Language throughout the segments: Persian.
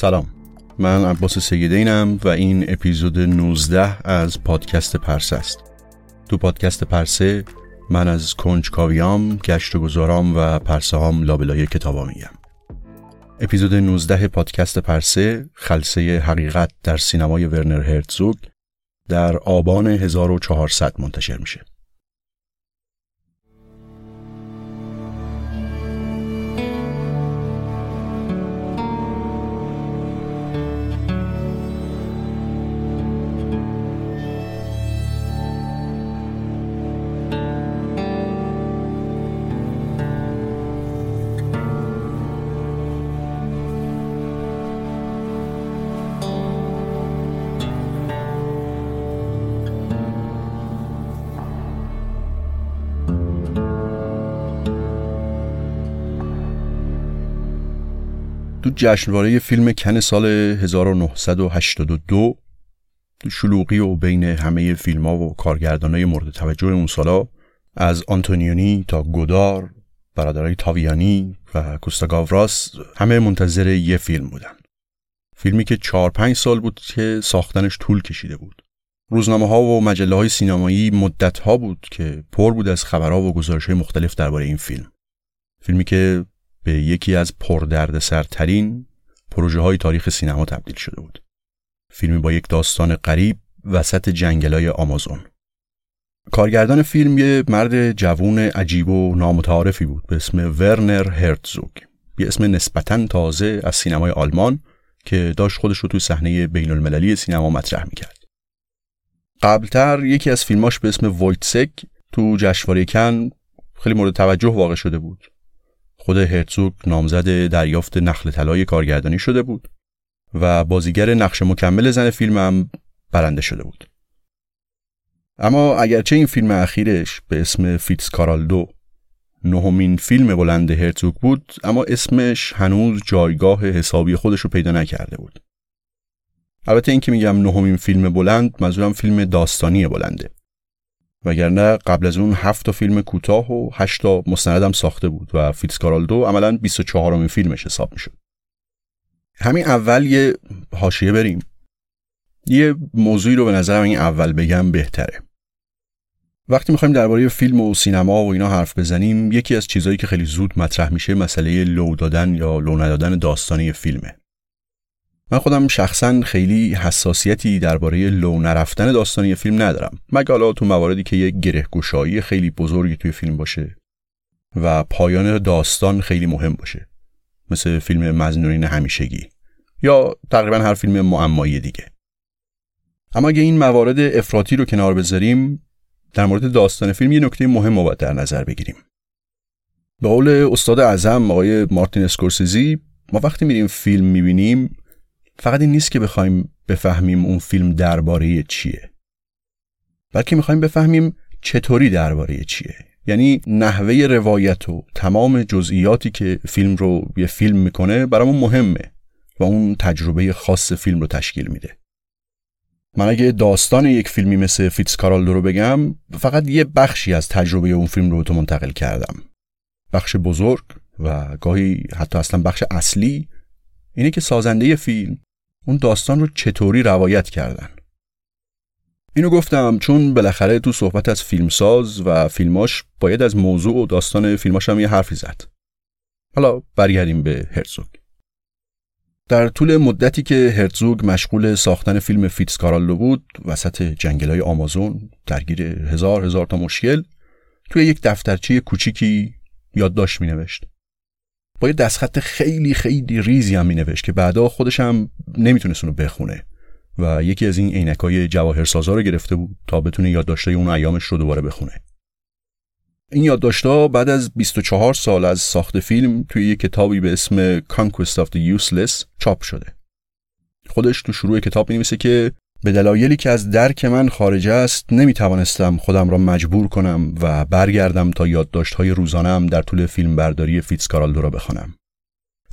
سلام. من عباس سیدینم و این اپیزود 19 از پادکست پرسه است. تو پادکست پرسه من از کنجکاویام گشت و گذارام و پرسه هام لابلای کتابا میگم. اپیزود 19 پادکست پرسه خلصه حقیقت در سینمای ورنر هرتزوگ در آبان 1400 منتشر میشه. جشنواره فیلم کن سال 1982 شلوغی و بین همه فیلم ها و کارگردان های مورد توجه اون سالا از آنتونیونی تا گودار برادرای تاویانی و کوستاگاوراس همه منتظر یه فیلم بودن. فیلمی که چهار پنج سال بود که ساختنش طول کشیده بود. روزنامه ها و مجله های سینمایی مدت ها بود که پر بود از خبرها و گزارش های مختلف درباره این فیلم. فیلمی که به یکی از پردردسرترین پروژه های تاریخ سینما تبدیل شده بود. فیلمی با یک داستان غریب وسط جنگلای آمازون. کارگردان فیلم یه مرد جوون عجیب و نامتعارفی بود به اسم ورنر هرتزوگ. یه اسم نسبتا تازه از سینمای آلمان که داشت خودش رو توی صحنه بین المللی سینما مطرح می‌کرد. قبلتر یکی از فیلماش به اسم وایتسک تو جشنواره کن خیلی مورد توجه واقع شده بود خود هرتزوگ نامزد دریافت نخل طلای کارگردانی شده بود و بازیگر نقش مکمل زن فیلم هم برنده شده بود. اما اگرچه این فیلم اخیرش به اسم فیتس کارالدو نهمین فیلم بلند هرتزوگ بود اما اسمش هنوز جایگاه حسابی خودش رو پیدا نکرده بود. البته این که میگم نهمین فیلم بلند منظورم فیلم داستانی بلنده. وگرنه قبل از اون هفت تا فیلم کوتاه و هشت تا مستندم ساخته بود و فیتسکارالدو عملا 24 امین فیلمش حساب می‌شد. همین اول یه حاشیه بریم. یه موضوعی رو به نظرم این اول بگم بهتره. وقتی می‌خوایم درباره فیلم و سینما و اینا حرف بزنیم یکی از چیزهایی که خیلی زود مطرح میشه مسئله لو دادن یا لو ندادن داستانی فیلمه. من خودم شخصا خیلی حساسیتی درباره لو نرفتن داستانی فیلم ندارم. مگه حالا تو مواردی که یک گره گشایی خیلی بزرگی توی فیلم باشه و پایان داستان خیلی مهم باشه مثل فیلم مزنونین همیشگی یا تقریبا هر فیلم معمایی دیگه. اما اگه این موارد افراطی رو کنار بذاریم در مورد داستان فیلم یه نکته مهم رو در نظر بگیریم. به قول استاد اعظم آقای مارتین اسکورسیزی ما وقتی میریم فیلم می‌بینیم فقط این نیست که بخوایم بفهمیم اون فیلم درباره چیه. بلکه می‌خوایم بفهمیم چطوری درباره چیه. یعنی نحوه روایت و تمام جزئیاتی که فیلم رو یه فیلم می‌کنه برامون مهمه و اون تجربه خاص فیلم رو تشکیل میده. من اگه داستان یک فیلمی مثل فیتز کارالدو رو بگم فقط یه بخشی از تجربه اون فیلم رو تو منتقل کردم. بخش بزرگ و گاهی حتی اصلا بخش اصلی اینه که سازنده فیلم اون داستان رو چطوری روایت کردن؟ اینو گفتم چون بالاخره تو صحبت از فیلمساز و فیلماش باید از موضوع و داستان فیلماش هم یه حرفی زد. حالا برگردیم به هرزوگ. در طول مدتی که هرزوگ مشغول ساختن فیلم فیتز کارالو بود وسط جنگلای آمازون درگیر هزار هزار تا مشکل توی یک دفترچه کوچیکی یادداشت می نوشت با یه دستخط خیلی خیلی ریزی هم می نوشت که بعدا خودش هم نمی‌تونست اونو بخونه و یکی از این عینکای جواهرسازا رو گرفته بود تا بتونه یادداشتای اون ایامش رو دوباره بخونه این یادداشت‌ها بعد از 24 سال از ساخت فیلم توی یک کتابی به اسم Conquest of the Useless چاپ شده. خودش تو شروع کتاب می‌نویسه که به دلایلی که از درک من خارج است نمی‌توانستم خودم را مجبور کنم و برگردم تا یادداشت‌های روزانه‌ام در طول فیلم برداری فیتزکارالدو را بخوانم.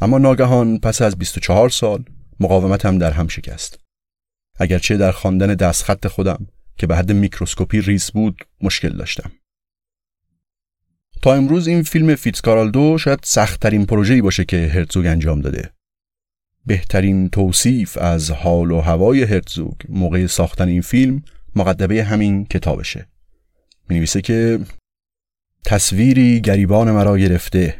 اما ناگهان پس از 24 سال مقاومتم در هم شکست. اگرچه در خواندن دستخط خودم که به حد میکروسکوپی ریز بود مشکل داشتم. تا امروز این فیلم فیتزکارالدو شاید سختترین پروژه‌ای باشه که هرتزوگ انجام داده. بهترین توصیف از حال و هوای هرتزوگ موقع ساختن این فیلم مقدمه همین کتابشه. می نویسه که تصویری گریبان مرا گرفته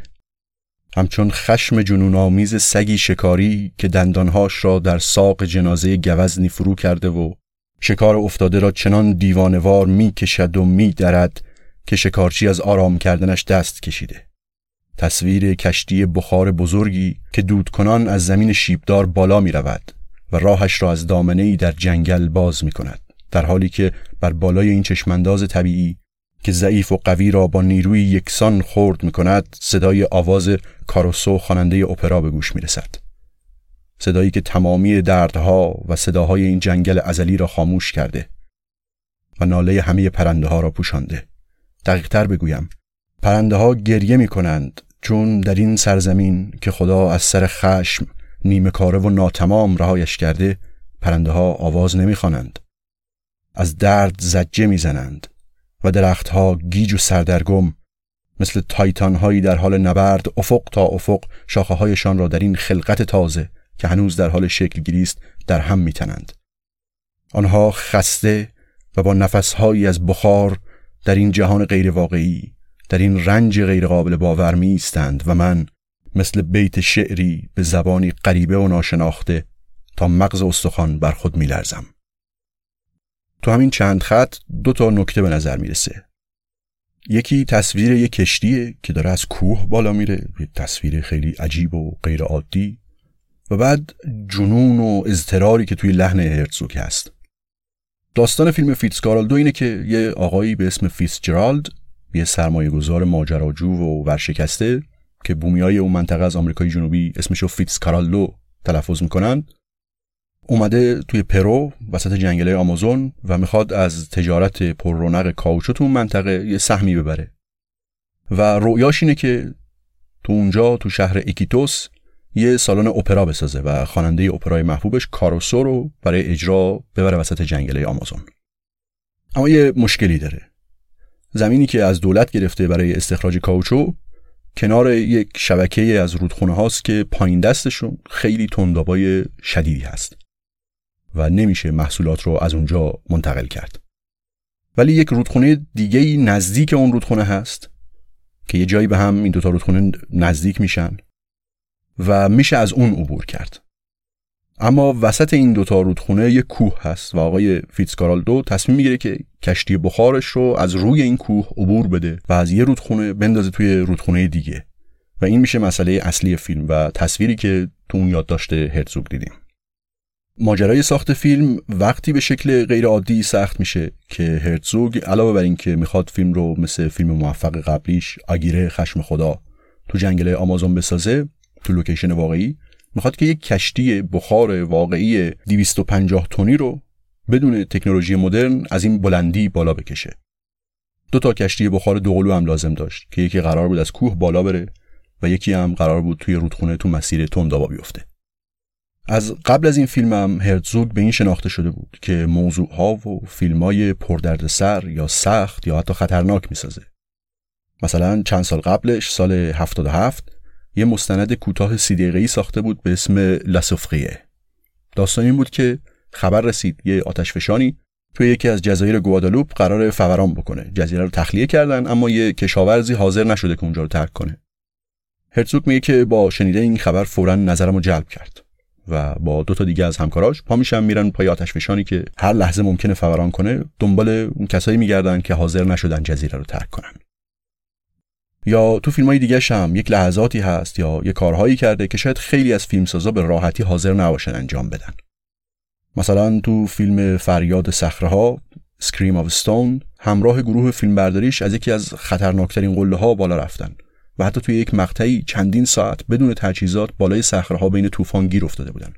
همچون خشم جنون آمیز سگی شکاری که دندانهاش را در ساق جنازه گوزنی فرو کرده و شکار افتاده را چنان دیوانوار می کشد و می درد که شکارچی از آرام کردنش دست کشیده تصویر کشتی بخار بزرگی که دودکنان از زمین شیبدار بالا می رود و راهش را از دامنه ای در جنگل باز می کند در حالی که بر بالای این چشمانداز طبیعی که ضعیف و قوی را با نیروی یکسان خورد می کند صدای آواز کاروسو خواننده اپرا به گوش می رسد. صدایی که تمامی دردها و صداهای این جنگل ازلی را خاموش کرده و ناله همه پرنده ها را پوشانده. دقیقتر بگویم پرنده ها گریه می کنند چون در این سرزمین که خدا از سر خشم نیمه کاره و ناتمام رهایش کرده پرنده ها آواز نمی خوانند. از درد زجه می‌زنند و درختها گیج و سردرگم مثل تایتان هایی در حال نبرد افق تا افق شاخه هایشان را در این خلقت تازه که هنوز در حال شکل گیری است در هم میتنند آنها خسته و با نفسهایی از بخار در این جهان غیر واقعی در این رنج غیر قابل باور می ایستند و من مثل بیت شعری به زبانی غریبه و ناشناخته تا مغز استخوان بر خود می لرزم. تو همین چند خط دو تا نکته به نظر می‌رسه. یکی تصویر یک کشتیه که داره از کوه بالا میره یه تصویر خیلی عجیب و غیر عادی و بعد جنون و اضطراری که توی لحن هرتزوک هست داستان فیلم فیتزکارالدو اینه که یه آقایی به اسم جرالد یه سرمایه گذار ماجراجو و ورشکسته که بومیای اون منطقه از آمریکای جنوبی اسمشو فیتزکارالدو تلفظ می‌کنن اومده توی پرو وسط جنگل آمازون و می‌خواد از تجارت پر رونق کاوچو تو اون منطقه یه سهمی ببره. و رویاش اینه که تو اونجا تو شهر ایکیتوس یه سالن اپرا بسازه و خواننده اپرای محبوبش کاروسو رو برای اجرا ببره وسط جنگل آمازون. اما یه مشکلی داره. زمینی که از دولت گرفته برای استخراج کاوچو کنار یک شبکه از رودخونه هاست که پایین دستشون خیلی تندابای شدیدی هست و نمیشه محصولات رو از اونجا منتقل کرد. ولی یک رودخونه دیگه نزدیک اون رودخونه هست که یه جایی به هم این دوتا رودخونه نزدیک میشن و میشه از اون عبور کرد. اما وسط این دوتا رودخونه یه کوه هست و آقای فیتزکارالدو تصمیم می‌گیره که کشتی بخارش رو از روی این کوه عبور بده و از یه رودخونه بندازه توی رودخونه دیگه. و این میشه مسئله اصلی فیلم و تصویری که تو اون یادداشت هرتزوگ دیدیم. ماجرای ساخت فیلم وقتی به شکل غیر عادی سخت میشه که هرتزوگ علاوه بر اینکه می‌خواد فیلم رو مثل فیلم موفق قبلیش آگیره خشم خدا تو جنگل آمازون بسازه تو لوکیشن واقعی می‌خواد که یک کشتی بخار واقعی 250 تونی رو بدون تکنولوژی مدرن از این بلندی بالا بکشه. دو تا کشتی بخار دوقلو هم لازم داشت که یکی قرار بود از کوه بالا بره و یکی هم قرار بود توی رودخونه تو مسیر تندابا بیفته. از قبل از این فیلم هم هرتزوگ به این شناخته شده بود که موضوع ها و فیلم های پردردسر یا سخت یا حتی خطرناک می‌سازه. مثلا چند سال قبلش سال 77 یه مستند کوتاه سی دقیقه‌ای ساخته بود به اسم لاسوفریه داستان این بود که خبر رسید یه آتشفشانی توی یکی از جزایر گوادالوپ قرار فوران بکنه. جزیره رو تخلیه کردن اما یه کشاورزی حاضر نشده که اونجا رو ترک کنه. هرتزوگ میگه که با شنیده این خبر فورا نظرم رو جلب کرد و با دو تا دیگه از همکاراش پا میشن میرن پای آتشفشانی که هر لحظه ممکنه فوران کنه دنبال اون کسایی میگردن که حاضر نشدن جزیره رو ترک کنن. یا تو فیلم های دیگه هم یک لحظاتی هست یا یه کارهایی کرده که شاید خیلی از فیلمسازا به راحتی حاضر نباشن انجام بدن. مثلا تو فیلم فریاد صخره ها Scream of Stone همراه گروه فیلمبرداریش از یکی از خطرناکترین قله ها بالا رفتن و حتی توی یک مقطعی چندین ساعت بدون تجهیزات بالای صخره ها بین طوفان گیر افتاده بودن.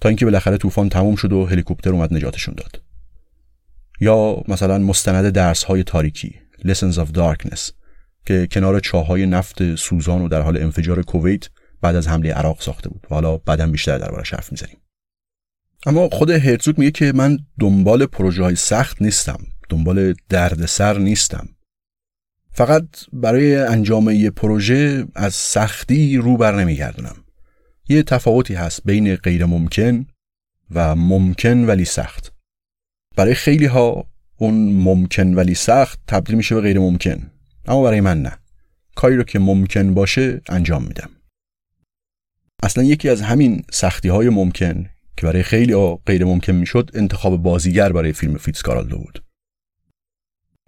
تا اینکه بالاخره طوفان تموم شد و هلیکوپتر اومد نجاتشون داد. یا مثلا مستند درس های تاریکی Lessons of Darkness. که کنار چاهای نفت سوزان و در حال انفجار کویت بعد از حمله عراق ساخته بود. و حالا بعدا بیشتر دربارش حرف می‌زنیم. اما خود هرزوگ میگه که من دنبال پروژه های سخت نیستم. دنبال دردسر نیستم. فقط برای انجام یه پروژه از سختی رو بر نمیگردونم. یه تفاوتی هست بین غیر ممکن و ممکن ولی سخت. برای خیلی ها اون ممکن ولی سخت تبدیل میشه به غیر ممکن اما برای من نه. کاری رو که ممکن باشه انجام میدم. اصلا یکی از همین سختی های ممکن که برای خیلی ها غیر ممکن می‌شد انتخاب بازیگر برای فیلم فیتزکارالدو بود.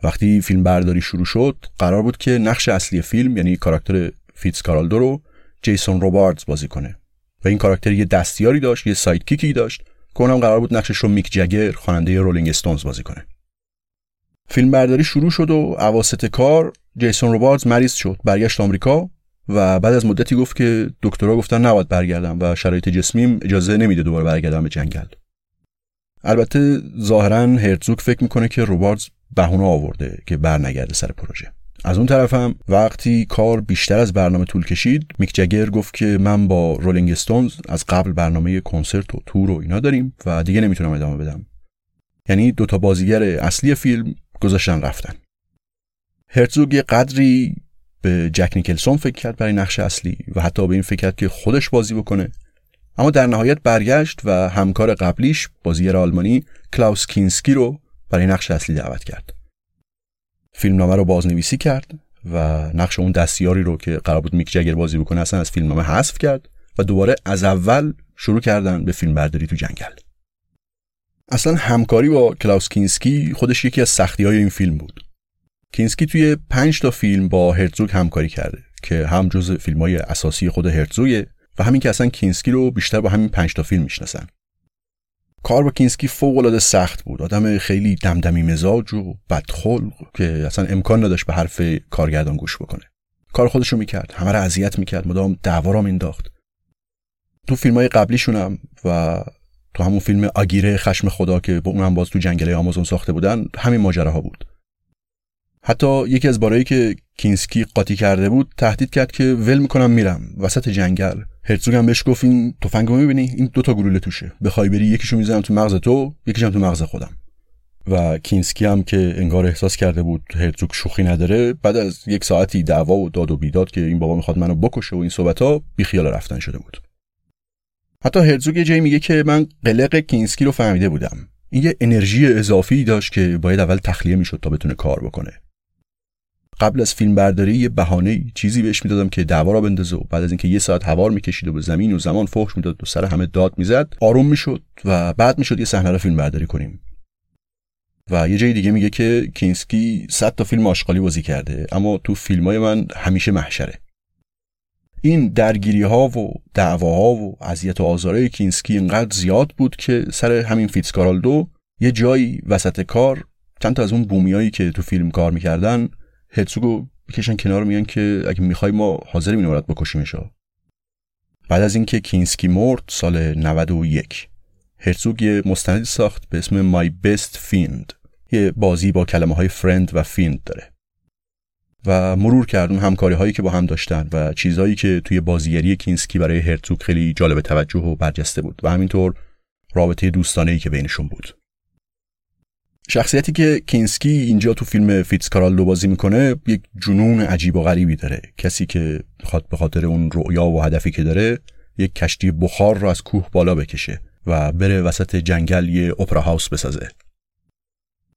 وقتی فیلم برداری شروع شد قرار بود که نقش اصلی فیلم یعنی کاراکتر فیتزکارالدو رو جیسون روباردز بازی کنه. و این کاراکتر یه دستیاری داشت یه سایت کیکی داشت که اونم قرار بود نقشش رو میک جگر خواننده رولینگ استونز بازی کنه. فیلم برداری شروع شد و اواسط کار جیسون روباردز مریض شد برگشت آمریکا و بعد از مدتی گفت که دکترها گفتن نباید برگردم و شرایط جسمیم اجازه نمیده دوباره برگردم به جنگل. البته ظاهرا هرتزوگ فکر می‌کنه که روباردز بهونه آورده که برنگرده سر پروژه. از اون طرفم وقتی کار بیشتر از برنامه طول کشید میک جگر گفت که من با رولینگ استونز از قبل برنامه کنسرت و تور و اینا داریم و دیگه نمی‌تونم ادامه بدم. یعنی دوتا بازیگر اصلی فیلم گذاشتن رفتن. هرتزوگ یه قدری به جک نیکلسون فکر کرد برای نقش اصلی و حتی به این فکر کرد که خودش بازی بکنه. اما در نهایت برگشت و همکار قبلیش بازیگر آلمانی کلاوس کینسکی رو برای نقش اصلی دعوت کرد. فیلمنامه رو بازنویسی کرد و نقش اون دستیاری رو که قرار بود میک جگر بازی بکنه اصلا از فیلمنامه حذف کرد و دوباره از اول شروع کردن به فیلم برداری تو جنگل. اصلا همکاری با کلاوس کینسکی خودش یکی از سختی های این فیلم بود. کینسکی توی پنج تا فیلم با هرتزوگ همکاری کرده که هم جز فیلم های اساسی خود هرتزوگه و همین که اصلا کینسکی رو بیشتر با همین پنج تا فیلم می‌شناسن. کار با کینسکی فوق العاده سخت بود. آدم خیلی دمدمی مزاج و بدخلق که اصلا امکان نداشت به حرف کارگردان گوش بکنه. کار خودش رو می‌کرد همه رو اذیت می‌کرد مدام دعوا را مینداخت تو فیلم های قبلیشونم و تو همون فیلم آگیره خشم خدا که با اونم باز تو جنگل آمازون ساخته بودن همین ماجراها بود. حتی یکی از بارایی که کینسکی قاطی کرده بود تهدید کرد که ول می‌کنم میرم وسط جنگل. هرتزوگ هم بهش گفت این تفنگو می‌بینی؟ این دوتا گلوله توشه. بخوای بری یکیشو می‌زنم تو مغز تو یکیشم تو مغز خودم. و کینسکی هم که انگار احساس کرده بود هرتزوگ شوخی نداره بعد از یک ساعتی دعوا و داد و بیداد که این بابا می‌خواد منو بکشه و این صحبت ها بیخیال رفتن شده بود. حتی هرتزوگ جایی میگه که من قلق کینسکی رو فهمیده بودم. این یه انرژی اضافی داشت که باید اول تخلیه می‌شد تا بتونه کار بکنه. قبل از فیلم برداری یه بهانه چیزی بهش می‌دادم که دعوا را بندازه و بعد از اینکه یه ساعت هوار می‌کشید و به زمین و زمان فحش می‌داد و سر همه داد می‌زد آروم می‌شد و بعد می‌شد یه صحنه رو فیلم برداری کنیم. و یه جای دیگه میگه که کینسکی 100 تا فیلم آشغالی بازی کرده اما تو فیلمای من همیشه محشره. این درگیری ها و دعواها و اذیت و آزارای کینسکی اینقدر زیاد بود که سر همین فیتسکارالدو یه جایی وسط کار چند تا از اون بومیایی که تو فیلم کار می‌کردن هرتزوگو می‌کشن کنار میگن که اگه می‌خوای ما حاضریم اینو برات بکشیمش بعد از اینکه کینسکی مرد، سال 91 هرتزوگ یه مستندی ساخت به اسم My Best Fiend یه بازی با کلمه های friend و fiend داره. و مرور کردم همکاری هایی که با هم داشتن و چیزهایی که توی بازیگری کینسکی برای هرتزوگ خیلی جالب توجه و برجسته بود. و همینطور رابطه دوستانه ای که بینشون بود. شخصیتی که کینسکی اینجا تو فیلم فیتسکارالدو بازی می‌کنه یک جنون عجیب و غریبی داره. کسی که می‌خواد به خاطر اون رؤیا و هدفی که داره یک کشتی بخار رو از کوه بالا بکشه و بره وسط جنگل یه opera house بسازه.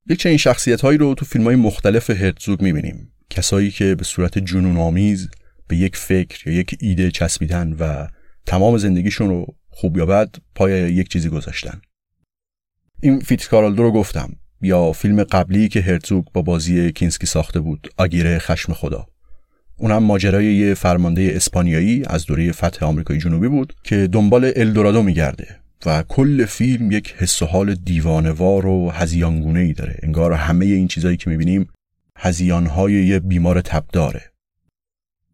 یک چنین شخصیت هایی رو تو فیلم های مختلف هرتزوگ می‌بینیم. کسایی که به صورت جنون آمیز به یک فکر یا یک ایده چسبیدن و تمام زندگیشون رو خوب یا بد پای یک چیزی گذاشتن. این فیتسکارالدو رو گفتم. یا فیلم قبلی که هرتزوگ با بازی کینسکی ساخته بود آگیره خشم خدا. اونم ماجرای یه فرمانده اسپانیایی از دوره فتح آمریکای جنوبی بود که دنبال الدورادو میگرده و کل فیلم یک حس و حال دیوانوار و هزیانگونه ای داره. انگار همه این چیزایی که می‌بینیم هزیانهای یه بیمار تب داره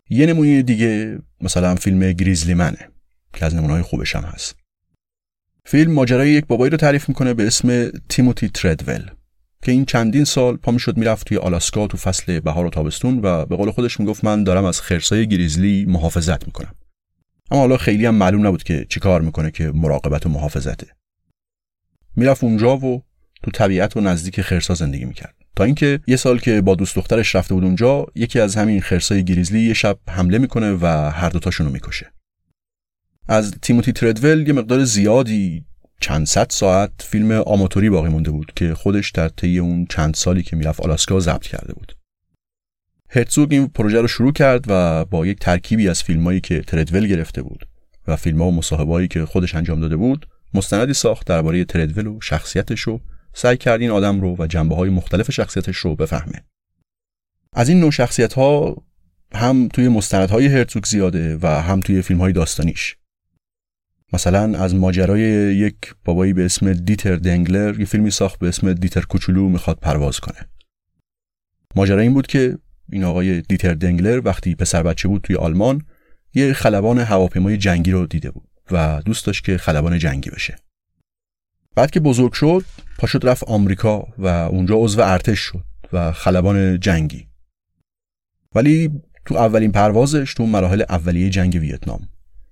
یه نمونه دیگه مثلا فیلم گریزلی منه که از نمونه خوبش هم هست. فیلم ماجرای یک بابایی رو تعریف می‌کنه به اسم تیموتی تردول. که این چندین سال پا می‌شد می‌رفت توی آلاسکا تو فصل بهار و تابستون و به قول خودش می‌گفت من دارم از خرسای گریزلی محافظت می‌کنم. اما حالا خیلی هم معلوم نبود که چی کار می‌کنه که مراقبت و محافظته. می‌رفت اونجا و تو طبیعت و نزدیک خرسا زندگی می‌کرد. تا اینکه یه سال که با دوست دخترش رفته بود اونجا یکی از همین خرسای گریزلی یه شب حمله می‌کنه و هر دوتاشون رو می‌کشه. از تیموتی تردول یه مقدار زیادی چند صد ساعت فیلم آماتوری باقی مونده بود که خودش در طی اون چند سالی که می‌رفت آلاسکا ضبط کرده بود. هرتزوگ این پروژه رو شروع کرد و با یک ترکیبی از فیلمایی که تردول گرفته بود و فیلم ها و مصاحبهایی که خودش انجام داده بود مستندی ساخت درباره تردول و شخصیتش رو سعی کرد این آدم رو و جنبه های مختلف شخصیتش رو بفهمه. از این نوع شخصیت ها هم توی مستندهای هرتزوگ زیاده و هم توی فیلم های داستانیش. مثلا از ماجرای یک بابایی به اسم دیتر دنگلر یه فیلمی ساخت به اسم دیتر کوچولو می‌خواد پرواز کنه. ماجرا این بود که این آقای دیتر دنگلر وقتی پسر بچه بود توی آلمان یه خلبان هواپیمای جنگی رو دیده بود و دوست داشت که خلبان جنگی بشه. بعد که بزرگ شد پاشد رفت آمریکا و اونجا عضو ارتش شد و خلبان جنگی. ولی تو اولین پروازش تو مراحل اولیه جنگ ویتنام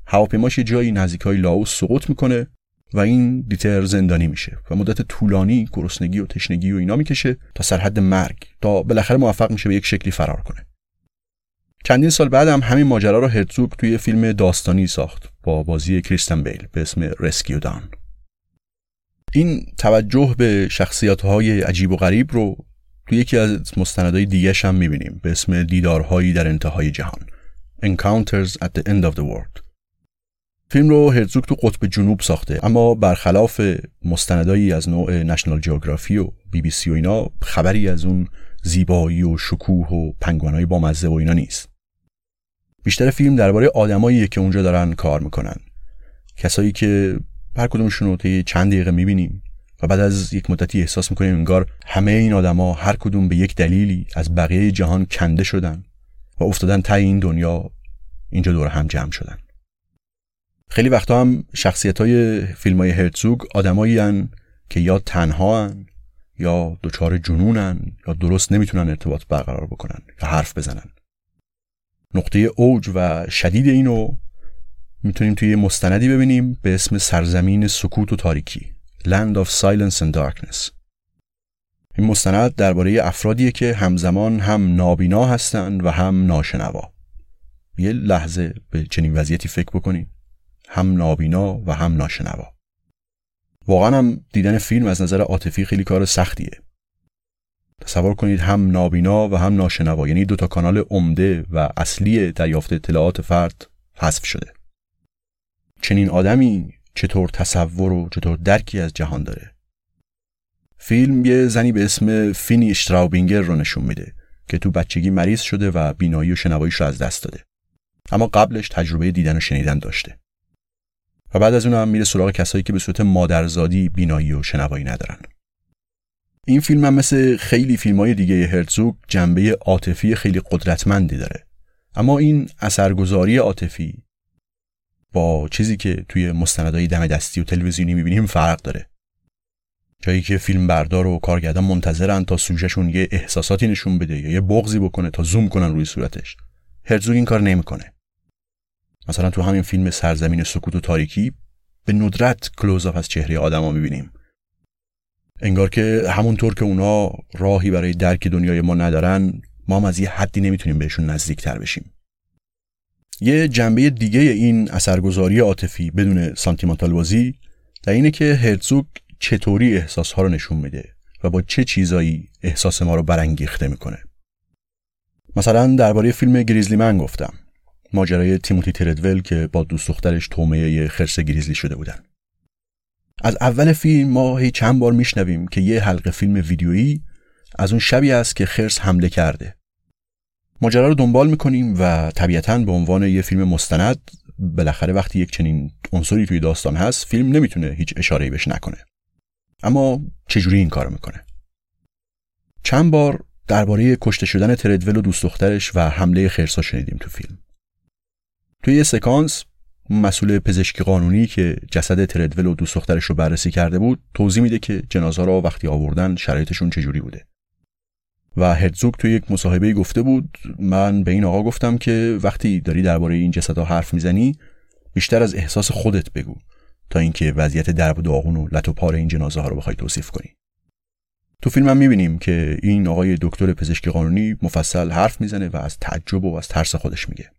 هواپیماش جایی نزدیک های لاوس سقوط می‌کنه و این دیتر زندانی میشه و مدت طولانی گرسنگی و تشنگی و اینا می‌کشه تا سرحد مرگ تا بالاخره موفق میشه به یک شکلی فرار کنه. چندین سال بعد هم همین ماجرا رو هرتزوگ توی فیلم داستانی ساخت با بازی کریستن بیل به اسم رسکیو دان این توجه به شخصیت های عجیب و غریب رو توی یکی از مستندهای دیگه هم می‌بینیم به اسم دیدارهایی در انتهای جهان Encounters at the End of the World. فیلم رو هرزوگ تو قطب جنوب ساخته. اما برخلاف مستندایی از نوع نشنال جیوگرافی و بی بی سی و اینا خبری از اون زیبایی و شکوه و پنگوانای با مزه و اینا نیست. بیشتر فیلم درباره آدمایی که اونجا دارن کار می‌کنن. کسایی که هر کدومشون رو چند دقیقه می‌بینیم و بعد از یک مدتی احساس می‌کنیم انگار همه این آدما هر کدوم به یک دلیلی از بقیه جهان کنده شدن و افتادن تای این دنیا اینجا دور هم جمع شدن. خیلی وقتا هم شخصیت های فیلم های هرتزوگ آدمایی که یا تنها هن یا دچار جنونن یا درست نمی‌تونن ارتباط برقرار بکنن یا حرف بزنن. نقطه اوج و شدید اینو می‌تونیم توی مستندی ببینیم به اسم سرزمین سکوت و تاریکی Land of Silence and Darkness. این مستند درباره افرادیه که همزمان هم نابینا هستند و هم ناشنوا. یه لحظه به چنین وضعیتی فکر بکنید هم نابینا و هم ناشنوا. واقعا هم دیدن فیلم از نظر عاطفی خیلی کار سختیه. تصور کنید هم نابینا و هم ناشنوا یعنی دو تا کانال عمده و اصلی دریافت اطلاعات فرد حذف شده. چنین آدمی چطور تصور و چطور درکی از جهان داره؟ فیلم یه زنی به اسم فینی اشتراوبینگر رو نشون میده که تو بچگی مریض شده و بینایی و شنواییش رو از دست داده. اما قبلش تجربه دیدن و شنیدن داشته. و بعد از اون هم میره سراغ کسایی که به صورت مادرزادی بینایی و شنوایی ندارن. این فیلم هم مثل خیلی فیلم های دیگه هرتزوگ جنبه عاطفی خیلی قدرتمندی داره. اما این اثرگذاری عاطفی با چیزی که توی مستندهای دم دستی و تلویزیونی می‌بینیم فرق داره. جایی که فیلم بردار و کارگردان منتظرن تا سوژهشون یه احساساتی نشون بده یا یه بغضی بکنه تا زوم کنن روی صورتش. هرزوگ این کار نمی‌کنه. مثلا تو همین فیلم سرزمین سکوت و تاریکی به ندرت کلوزآپ از چهره آدما می‌بینیم. انگار که همونطور که اونا راهی برای درک دنیای ما ندارن ما هم از یه حدی نمی‌تونیم بهشون نزدیکتر بشیم. یه جنبه دیگه این اثرگذاری عاطفی بدون سانتیمانتال بازی در اینه که هرتزوگ چطوری احساسها رو نشون میده و با چه چیزایی احساس ما رو برانگیخته می‌کنه. مثلا درباره فیلم گریزلی من گفتم. ماجرای تیموتی تردول که با دوست دخترش تومه خرس گریزلی شده بودن. از اول فیلم ما هی چند بار میشنویم که یه حلقه فیلم ویدیویی از اون شبی است که خرس حمله کرده. ماجرا رو دنبال می‌کنیم و طبیعتا به عنوان یه فیلم مستند بالاخره وقتی یک چنین عنصری توی داستان هست فیلم نمی‌تونه هیچ اشاره‌ای بهش نکنه. اما چجوری این کارو می‌کنه؟ چند بار درباره کشته شدن تردول و دوست دخترش و حمله خرسا شنیدیم تو فیلم. توی یه سکانس مسئول پزشکی قانونی که جسد تردول و دوست دخترش رو بررسی کرده بود توضیح میده که جنازه را وقتی آوردن شرایطشون چجوری بوده. و هرتزوگ توی یک مصاحبه گفته بود من به این آقا گفتم که وقتی داری درباره این جسدها حرف می‌زنی بیشتر از احساس خودت بگو تا اینکه وضعیت درب و داغون و لط و پار این جنازه ها رو بخوای توصیف کنی. تو فیلم هم می‌بینیم که این آقای دکتر پزشکی قانونی مفصل حرف می‌زنه و از تعجب و از ترس خودش میگه.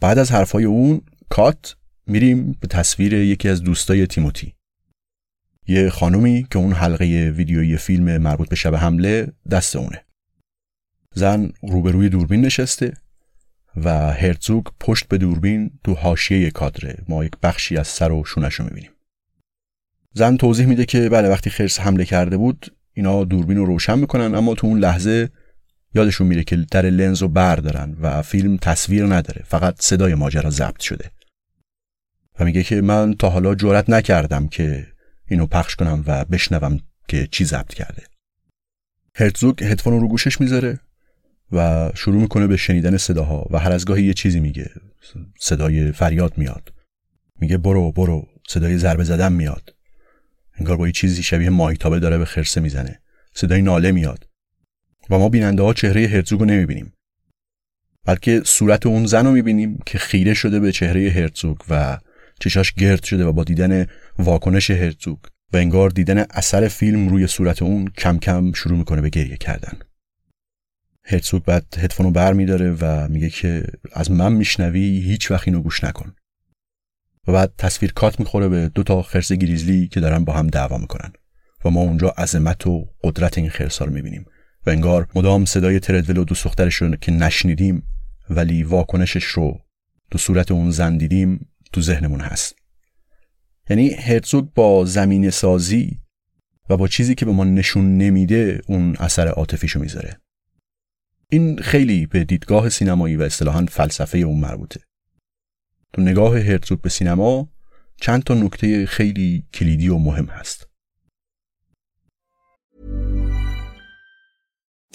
بعد از حرفای اون کات میریم به تصویر یکی از دوستای تیموتی. یه خانومی که اون حلقه ویدیویی فیلم مربوط به شب حمله دست اونه. زن روبروی دوربین نشسته و هرتزوگ پشت به دوربین تو حاشیه کادره ما یک بخشی از سر و شونش رو می‌بینیم. زن توضیح میده که بله وقتی خرس حمله کرده بود اینا دوربین رو روشن می‌کنن اما تو اون لحظه یادشون میره که در لنز رو بردارن و فیلم تصویر نداره فقط صدای ماجرا ضبط شده. و میگه که من تا حالا جرأت نکردم که اینو پخش کنم و بشنوم که چی ضبط کرده. هرتزوگ هدفون رو گوشش می‌ذاره و شروع می‌کنه به شنیدن صداها و هر از گاهی یه چیزی میگه. صدای فریاد میاد. میگه برو برو. صدای ضربه زدن میاد. انگار با یه چیزی شبیه مایتابه داره به خرسه می‌زنه. صدای ناله میاد. و ما بیننده ها چهره هرتزوگ رو نمی‌بینیم. بلکه صورت اون زن رو می‌بینیم که خیره شده به چهره هرتزوگ و چشاش گرد شده و با دیدن واکنش هرتزوگ و انگار دیدن اثر فیلم روی صورت اون کم کم شروع می‌کنه به گریه کردن. هرتزوگ بعد هدفون رو بر میداره و میگه که از من میشنوی هیچ وقت اینو گوش نکن. و بعد تصویر کات می‌خوره به دو تا خرس گریزلی که دارن با هم دعوا می‌کنن و ما اونجا عظمت و قدرت این خرسا رو می‌بینیم. و انگار مدام صدای تردول و دوست دخترش رو که نشنیدیم ولی واکنشش رو تو صورت اون زن دیدیم تو ذهنمون هست. یعنی هرتزوگ با زمین سازی و با چیزی که به ما نشون نمیده اون اثر عاطفیشو می‌ذاره. این خیلی به دیدگاه سینمایی و اصطلاحا فلسفه اون مربوطه. تو نگاه هرتزوگ به سینما چند تا نکته خیلی کلیدی و مهم هست.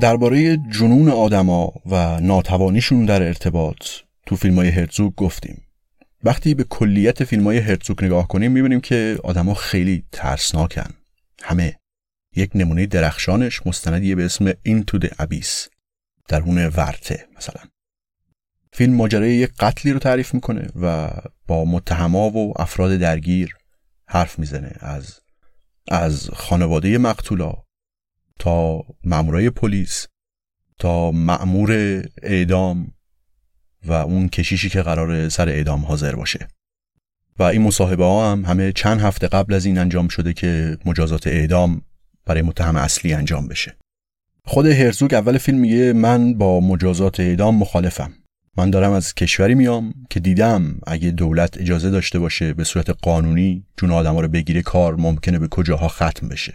درباره جنون آدما و ناتوانیشون در ارتباط تو فیلم های هرزوگ گفتیم. وقتی به کلیت فیلم های هرزوگ نگاه کنیم می‌بینیم که آدما خیلی ترسناکن. همه. یک نمونه درخشانش مستندیه به اسم Into the Abyss. درون ورته مثلا. فیلم ماجرای یک قتلی رو تعریف می‌کنه و با متهما و افراد درگیر حرف می‌زنه از از خانواده مقتولا. تا مامورای پلیس تا مأمور اعدام و اون کشیشی که قرار سر اعدام حاضر باشه. و این مصاحبه ها هم همه چند هفته قبل از این انجام شده که مجازات اعدام برای متهم اصلی انجام بشه. خود هرزوگ اول فیلم میگه من با مجازات اعدام مخالفم. من دارم از کشوری میام که دیدم اگه دولت اجازه داشته باشه به صورت قانونی جون آدم رو بگیره کار ممکنه به کجاها ختم بشه.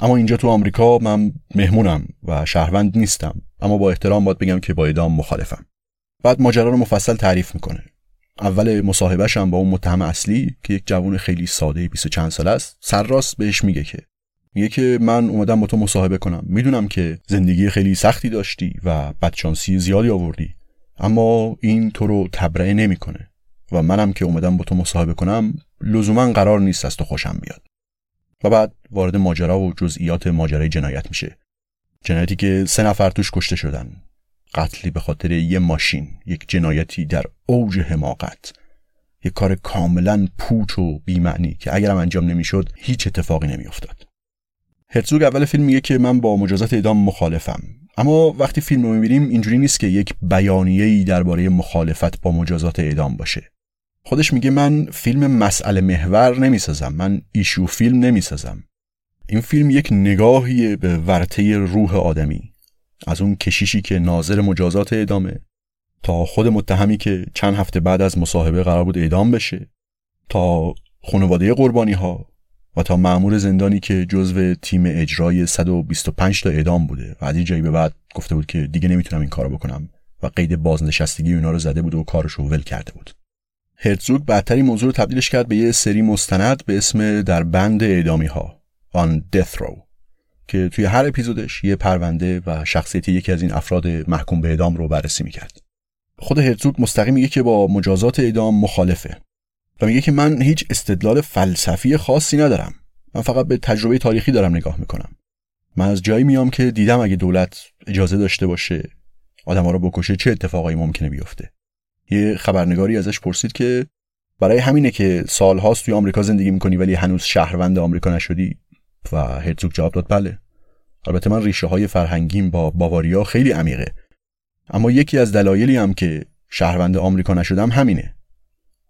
اما اینجا تو آمریکا من مهمونم و شهروند نیستم. اما با احترام باید بگم که با اعدام مخالفم. بعد ماجرا رو مفصل تعریف می‌کنه. اول مصاحبهش هم با اون متهم اصلی که یک جوان خیلی ساده 20 چند سال است سرراست بهش میگه که میگه که من اومدم با تو مصاحبه کنم. می‌دونم که زندگی خیلی سختی داشتی و بدشانسی زیادی آوردی. اما این تو رو تبرئه نمی‌کنه و منم که اومدم با تو مصاحبه کنم لزوما قرار نیست از تو خوشم بیاد. و بعد وارد ماجرا و جزئیات ماجرای جنایت میشه. جنایتی که سه نفر توش کشته شدن. قتلی به خاطر یه ماشین یک جنایتی در اوج حماقت. یک کار کاملا پوچ و بیمعنی که اگرم انجام نمی‌شد هیچ اتفاقی نمیافتاد. هرتزوگ اول فیلم میگه که من با مجازات اعدام مخالفم. اما وقتی فیلم رو می‌بینیم اینجوری نیست که یک بیانیه‌ای درباره مخالفت با مجازات اعدام باشه. خودش میگه من فیلم مسئله محور نمی‌سازم من ایشو فیلم نمی‌سازم. این فیلم یک نگاهی به ورطه روح آدمی. از اون کشیشی که ناظر مجازات اعدامه تا خود متهمی که چند هفته بعد از مصاحبه قرار بود اعدام بشه تا خانواده قربانی ها و تا معمور زندانی که جزو تیم اجرای 125 تا اعدام بوده. و از این جایی به بعد گفته بود که دیگه نمی‌تونم این کارو بکنم. و قید بازنشستگی اونا رو زده بود و کارش رو ول کرده بود. هرتزوگ بعدتری موضوع رو تبدیلش کرد به یه سری مستند به اسم در بند اعدامی ها آن death row که توی هر اپیزودش یه پرونده و شخصیت یکی از این افراد محکوم به اعدام رو بررسی می‌کرد. خود هرتزوگ مستقیم میگه که با مجازات اعدام مخالفه و میگه که من هیچ استدلال فلسفی خاصی ندارم. من فقط به تجربه تاریخی دارم نگاه می‌کنم. من از جایی میام که دیدم اگه دولت اجازه داشته باشه آدم رو بکشه چه اتفاقایی ممکنه بیفته. یه خبرنگاری ازش پرسید که برای همینه که سالهاست توی آمریکا زندگی می‌کنی ولی هنوز شهروند آمریکا نشدی؟ و هرتزوگ جواب داد بله. البته من ریشه های فرهنگیم با باواریا خیلی عمیقه. اما یکی از دلایلی هم که شهروند آمریکا نشدم همینه.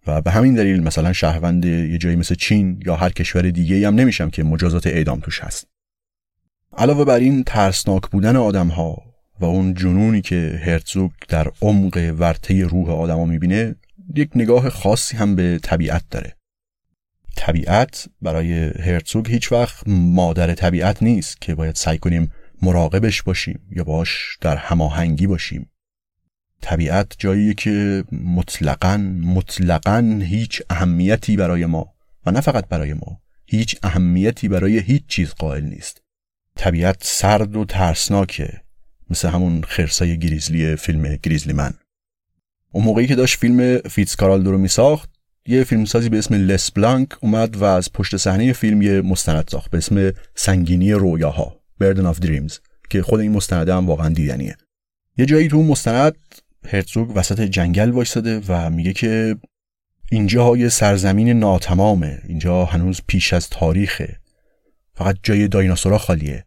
و به همین دلیل مثلا شهروند یه جایی مثل چین یا هر کشور دیگه هم نمیشم که مجازات اعدام توش هست. علاوه بر این ترسناک بودن آدم ها و اون جنونی که هرتزوگ در عمق ورطه روح آدما می‌بینه یک نگاه خاصی هم به طبیعت داره. طبیعت برای هرتزوگ هیچ وقت مادر طبیعت نیست که باید سعی کنیم مراقبش باشیم یا باش در هماهنگی باشیم. طبیعت جایی که مطلقا مطلقا هیچ اهمیتی برای ما و نه فقط برای ما هیچ اهمیتی برای هیچ چیز قائل نیست. طبیعت سرد و ترسناکه. مثل همون خرسای گریزلی فیلم گریزلی من. اون موقعی که داشت فیلم فیتزکارالدو رو میساخت یه فیلمسازی به اسم لس بلانک اومد و از پشت صحنه فیلم یه مستند ساخت به اسم سنگینی رویاها Burden of Dreams که خود این مستنده هم واقعا دیدنیه. یه جایی تو مستند هرتزوگ وسط جنگل وایستاده و میگه که اینجا یه سرزمین ناتمامه اینجا هنوز پیش از تاریخه. فقط جای دایناسورا خالیه.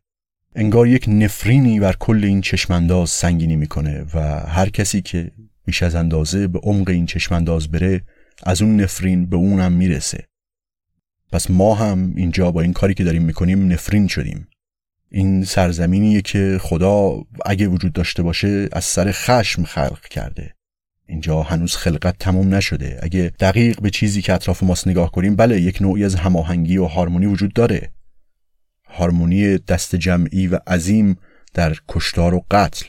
انگار یک نفرینی بر کل این چشمانداز سنگینی می‌کنه و هر کسی که بیش از اندازه به عمق این چشمانداز بره از اون نفرین به اونم می‌رسه. پس ما هم اینجا با این کاری که داریم می‌کنیم نفرین شدیم. این سرزمینیه که خدا اگه وجود داشته باشه از سر خشم خلق کرده. اینجا هنوز خلقت تموم نشده. اگه دقیق به چیزی که اطراف ماست نگاه کنیم بله یک نوعی از هماهنگی و هارمونی وجود داره. هارمونی دست جمعی و عظیم در کشتار و قتل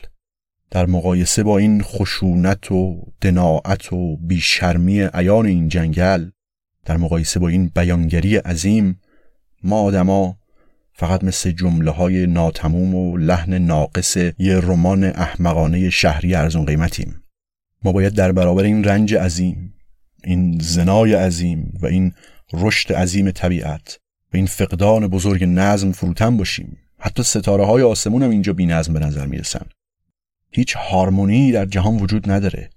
در مقایسه با این خشونت و دناعت و بیشرمی عیان این جنگل در مقایسه با این بیانگری عظیم ما آدما فقط مثل جمله های ناتموم و لحن ناقص یه رمان احمقانه شهری ارزون قیمتیم. ما باید در برابر این رنج عظیم این زنای عظیم و این رشد عظیم طبیعت و این فقدان بزرگ نظم فروتن باشیم. حتی ستاره های آسمون هم اینجا بی نظم به نظر می‌رسن. هیچ هارمونی در جهان وجود نداره.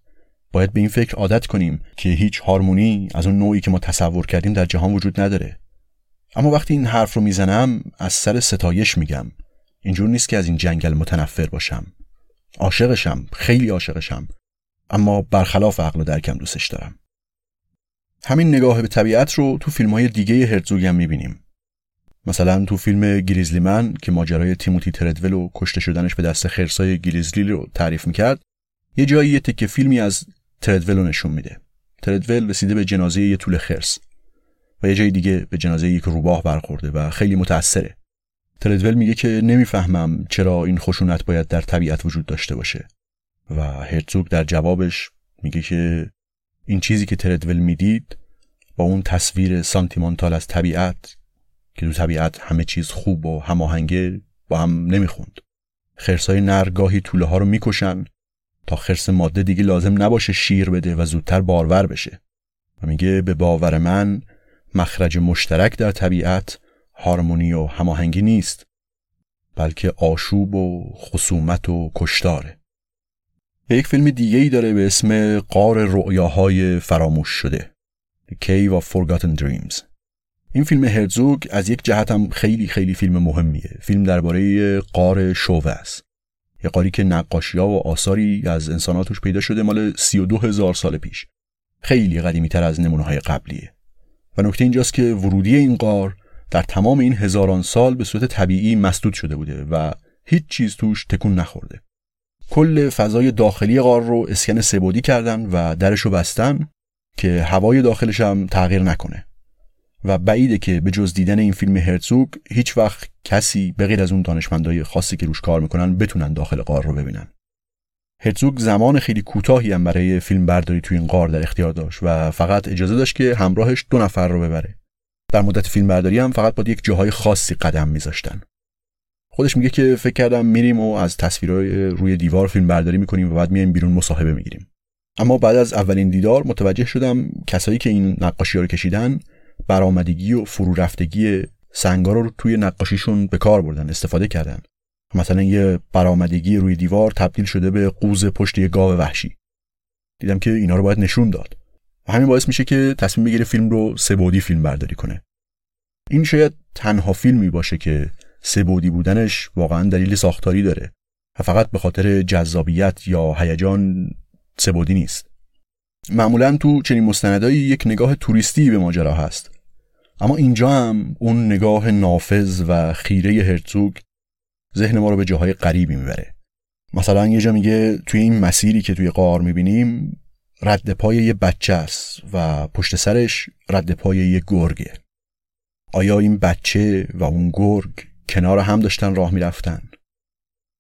باید به این فکر عادت کنیم که هیچ هارمونی از اون نوعی که ما تصور کردیم در جهان وجود نداره. اما وقتی این حرف رو می‌زنم از سر ستایش میگم. اینجور نیست که از این جنگل متنفر باشم. عاشقشم خیلی عاشقشم. اما برخلاف عقل و درکم دوستش دارم. همین نگاه به طبیعت رو تو فیلم های دیگه هرتزوگ هم می‌بینیم. مثلا تو فیلم گریزلی من که ماجرای تیموتی تردول و کشته شدنش به دست خرسای گریزلی رو تعریف می‌کرد یه جایی یه تکه فیلمی از تردول رو نشون میده. تردول رسیده به جنازه یه طول خرس و یه جای دیگه به جنازه یک روباه برخورده و خیلی متأثره. تردول میگه که نمی‌فهمم چرا این خشونت باید در طبیعت وجود داشته باشه و هرتزوگ در جوابش میگه که این چیزی که تردول می‌دید با اون تصویر سانتیمانتال از طبیعت که تو طبیعت همه چیز خوب و هماهنگه با هم نمی‌خوند. خرسای نر گاهی طوله ها رو می‌کشن تا خرس ماده دیگه لازم نباشه شیر بده و زودتر بارور بشه. و میگه به باور من مخرج مشترک در طبیعت هارمونی و هماهنگی نیست بلکه آشوب و خصومت و کشتاره. یک فیلم دیگه ای داره به اسم قار رؤیاهای فراموش شده The Cave of Forgotten Dreams. این فیلم هرزوگ از یک جهت هم خیلی خیلی فیلم مهمیه. فیلم درباره قار شوه است. یه قاری که نقاشی ها و آثاری از انساناتوش پیدا شده مال 32 هزار سال پیش. خیلی قدیمی تر از نمونه های قبلیه. و نکته اینجاست که ورودی این قار در تمام این هزاران سال به صورت طبیعی مسدود شده بوده و هیچ چیز توش تکون نخورده. کل فضای داخلی غار رو اسکن سبودی کردن و درش رو بستن که هوای داخلش هم تغییر نکنه. و بعیده که به جز دیدن این فیلم هرتزوگ هیچ وقت کسی به غیر از اون دانشمندای خاصی که روش کار می‌کنن بتونن داخل غار رو ببینن. هرتزوگ زمان خیلی کوتاهی هم برای فیلم برداری توی این غار در اختیار داشت و فقط اجازه داشت که همراهش دو نفر رو ببره. در مدت فیلم برداری هم فقط با یک جاهای خاصی قدم میذاشتن. خودش میگه که فکر کردم میریم و از تصویرهای روی دیوار فیلم برداری می‌کنیم و بعد میایم بیرون مصاحبه می‌گیریم. اما بعد از اولین دیدار متوجه شدم کسایی که این نقاشی رو کشیدن برآمدگی و فرو رفتگی سنگا رو توی نقاشیشون به کار بردن استفاده کردن. مثلا یه برآمدگی روی دیوار تبدیل شده به قوز پشت یه گاو وحشی. دیدم که اینا رو باید نشون داد. و همین باعث میشه که تصمیم بگیره فیلم رو سبودی فیلم برداری کنه. این شاید تنها فیلمی باشه که سبودی بودنش واقعا دلیل ساختاری داره و فقط به خاطر جذابیت یا هیجان سبودی نیست. معمولا تو چنین مستندایی یک نگاه توریستی به ماجرا هست. اما اینجا هم اون نگاه نافذ و خیره هرتزوگ ذهن ما رو به جاهای غریبی می‌بره. مثلا یه جا میگه توی این مسیری که توی قار می‌بینیم رد پای یه بچه است و پشت سرش رد پای یه گرگه. آیا این بچه و اون گرگ کنار هم داشتن راه می‌رفتن؟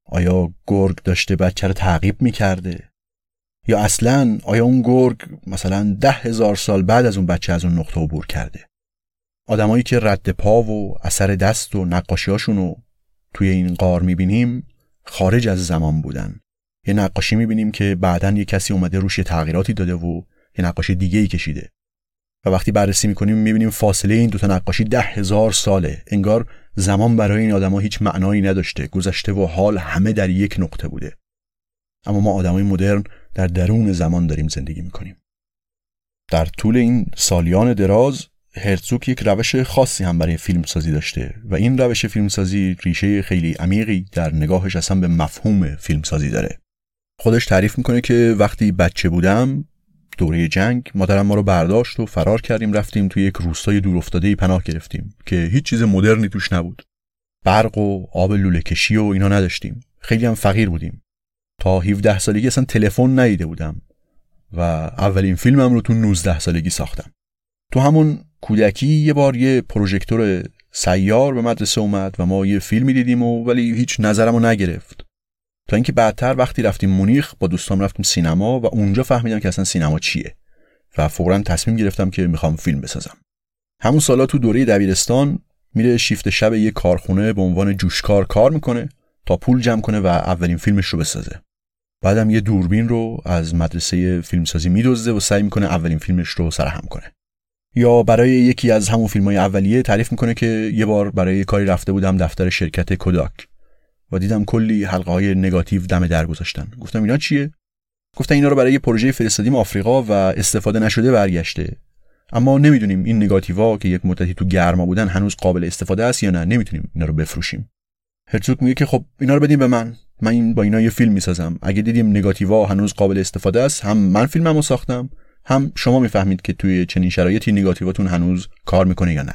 آیا گرگ داشته بچه رو تعقیب می‌کرده؟ یا اصلا آیا اون گرگ مثلا ده هزار سال بعد از اون بچه از اون نقطه عبور کرده؟ آدمایی که رد پا و اثر دست و نقاشیاشون رو توی این قار می‌بینیم خارج از زمان بودن. یه نقاشی می‌بینیم که بعدا یه کسی اومده روش تغییراتی داده و یه نقاشی دیگه ای کشیده. و وقتی بررسی می‌کنیم می‌بینیم فاصله این دوتا نقاشی ده هزار ساله. انگار زمان برای این آدما هیچ معنایی نداشته. گذشته و حال همه در یک نقطه بوده. اما ما آدمای مدرن در درون زمان داریم زندگی می‌کنیم. در طول این سالیان دراز هرتزوک یک روش خاصی هم برای فیلمسازی داشته و این روش فیلمسازی ریشه خیلی عمیقی در نگاهش اصلا به مفهوم فیلمسازی داره. خودش تعریف می‌کنه که وقتی بچه بودم دوره جنگ مادرم ما رو برداشت و فرار کردیم رفتیم توی یک روستای دورافتاده پناه گرفتیم که هیچ چیز مدرنی توش نبود. برق و آب لوله کشی و اینا نداشتیم. خیلی هم فقیر بودیم. تا 17 سالگی اصلا تلفن ندیده بودم و اولین فیلمم رو تو 19 سالگی ساختم. تو همون کودکی یه بار یه پروژکتور سیار به مدرسه اومد و ما یه فیلمی دیدیم و ولی هیچ نظرمو نگرفت. تا اینکه بعدتر وقتی رفتیم مونیخ با دوستام رفتیم سینما و اونجا فهمیدم که اصلا سینما چیه و فورا تصمیم گرفتم که می‌خوام فیلم بسازم. همون سالا تو دوره دبیرستان میره شیفت شب یه کارخونه به عنوان جوشکار کار می‌کنه تا پول جمع کنه و اولین فیلمش رو بسازه. بعدم یه دوربین رو از مدرسه فیلمسازی میدزده و سعی می‌کنه اولین فیلمش رو سرهم کنه. یا برای یکی از همون فیلم های اولیه تعریف می‌کنه که یه بار برای کاری رفته بودم دفتر شرکت کوداک و دیدم کلی حلقه های نگاتیو دم در گذاشتن. گفتم اینا چیه؟ گفتن اینا رو برای یه پروژه فرستادیم آفریقا و استفاده نشده برگشته. اما نمی‌دونیم این نگاتیوا که یک مدتی تو گرما بودن هنوز قابل استفاده است یا نه. نمی‌تونیم اینا رو بفروشیم. هرتزوگ میگه که خب اینا رو بدیم به من. من این با اینا یه فیلم می‌سازم. اگه دیدیم نگاتیوا هنوز قابل استفاده است هم من فیلممو ساختم هم شما می‌فهمید که توی چنین شرایطی نگاتیواتون هنوز کار می‌کنه یا نه.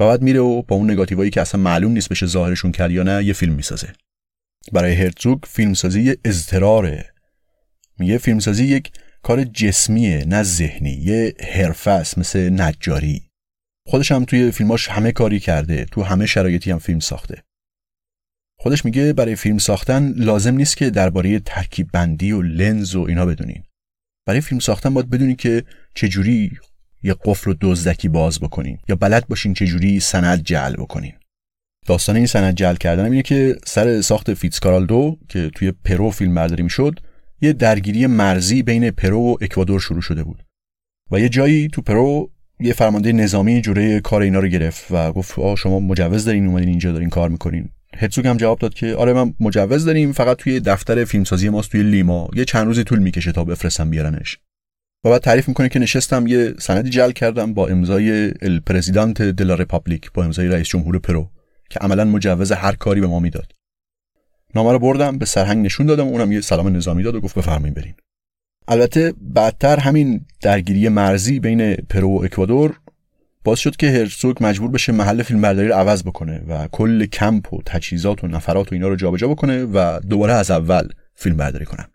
و بعد میره و با اون نگاتیوایی که اصلا معلوم نیست بشه ظاهرشون کرد یا نه یه فیلم می‌سازه. برای هرتزوگ فیلمسازی اضطراره. میگه فیلمسازی یک کار جسمیه نه ذهنی. یه حرفه است مثل نجاری. خودش هم توی فیلماش همه کاری کرده. تو همه شرایطی هم فیلم ساخته. خودش میگه برای فیلم ساختن لازم نیست که درباره ترکیب بندی و لنز و اینا بدونین. برای فیلم ساختن باید بدونین که چجوری یه قفل رو دزدکی باز بکنین یا بلد باشین چجوری سند جعل بکنین. داستان این سند جعل کردن اینه که سر ساخت فیتسکارالدو که توی پرو فیلم برداری می‌شد یه درگیری مرزی بین پرو و اکوادور شروع شده بود. و یه جایی تو پرو یه فرمانده نظامی جلوی کار اینا رو گرفت و گفت آقا شما مجوز دارین اومدین اینجا دارین کار می‌کنین. هرتزوگ هم جواب داد که آره من مجوز داریم فقط توی دفتر فیلمسازی ماست توی لیما. یه چند روزی طول می‌کشه تا بفرستم بیارنش. و بعد تعریف می‌کنه که نشستم یه سندی جعل کردم با امضای el presidente de la república با امضای رئیس جمهور پرو که عملا مجوز هر کاری به ما می‌داد. نامه رو بردم به سرهنگ نشون دادم اونم یه سلام نظامی داد و گفت بفرمایید برین البته بعدتر همین درگیری مرزی بین پرو و اکوادور باز شد که هرسوگ مجبور بشه محل فیلم برداری رو عوض بکنه و کل کمپ و تجهیزات و نفرات و اینا رو جابجا بکنه و دوباره از اول فیلم برداری کنه.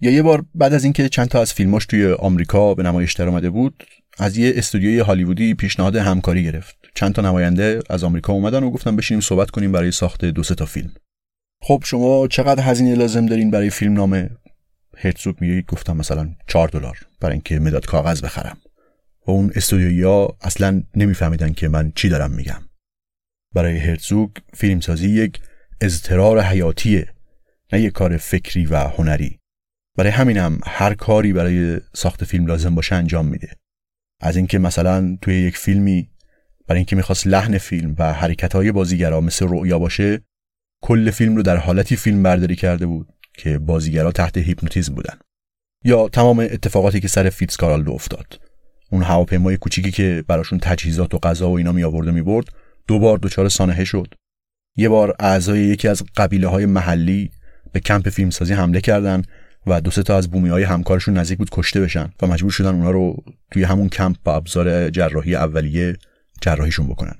یا یه بار بعد از اینکه چند تا از فیلماش توی آمریکا به نمایش در اومده بود از یه استودیوی هالیوودی پیشنهاد همکاری گرفت. چند تا نماینده از آمریکا اومدن و گفتن بشینیم صحبت کنیم برای ساخت دو سه تا فیلم. خب شما چقدر هزینه لازم دارین برای فیلم نامه هرتزوگ میگه گفتم مثلا 4 دلار برای اینکه مداد کاغذ بخرم. و اون استودیویا اصلا نمیفهمیدن که من چی دارم میگم. برای هرتزوگ فیلمسازی یک اضطرار حیاتیه نه یک کار فکری و هنری. برای همینم هر کاری برای ساخت فیلم لازم باشه انجام میده. از اینکه مثلا توی یک فیلمی برای اینکه می‌خواست لحن فیلم و حرکت های بازیگرا مثل رؤیا باشه کل فیلم رو در حالتی فیلم برداری کرده بود که بازیگرا تحت هیپنوتیزم بودن. یا تمام اتفاقاتی که سر فیتزکارالدو افتاد. اون هواپیمای کوچیکی که براشون تجهیزات و غذا و اینا می آورد و می برد دو بار دچار سانحه شد. یه بار اعضای یکی از قبیله های محلی به کمپ فیلمسازی حمله کردند و دو سه تا از بومی های همکارشون نزدیک بود کشته بشن و مجبور شدن اونا رو توی همون کمپ با ابزار جراحی اولیه جراحیشون بکنن.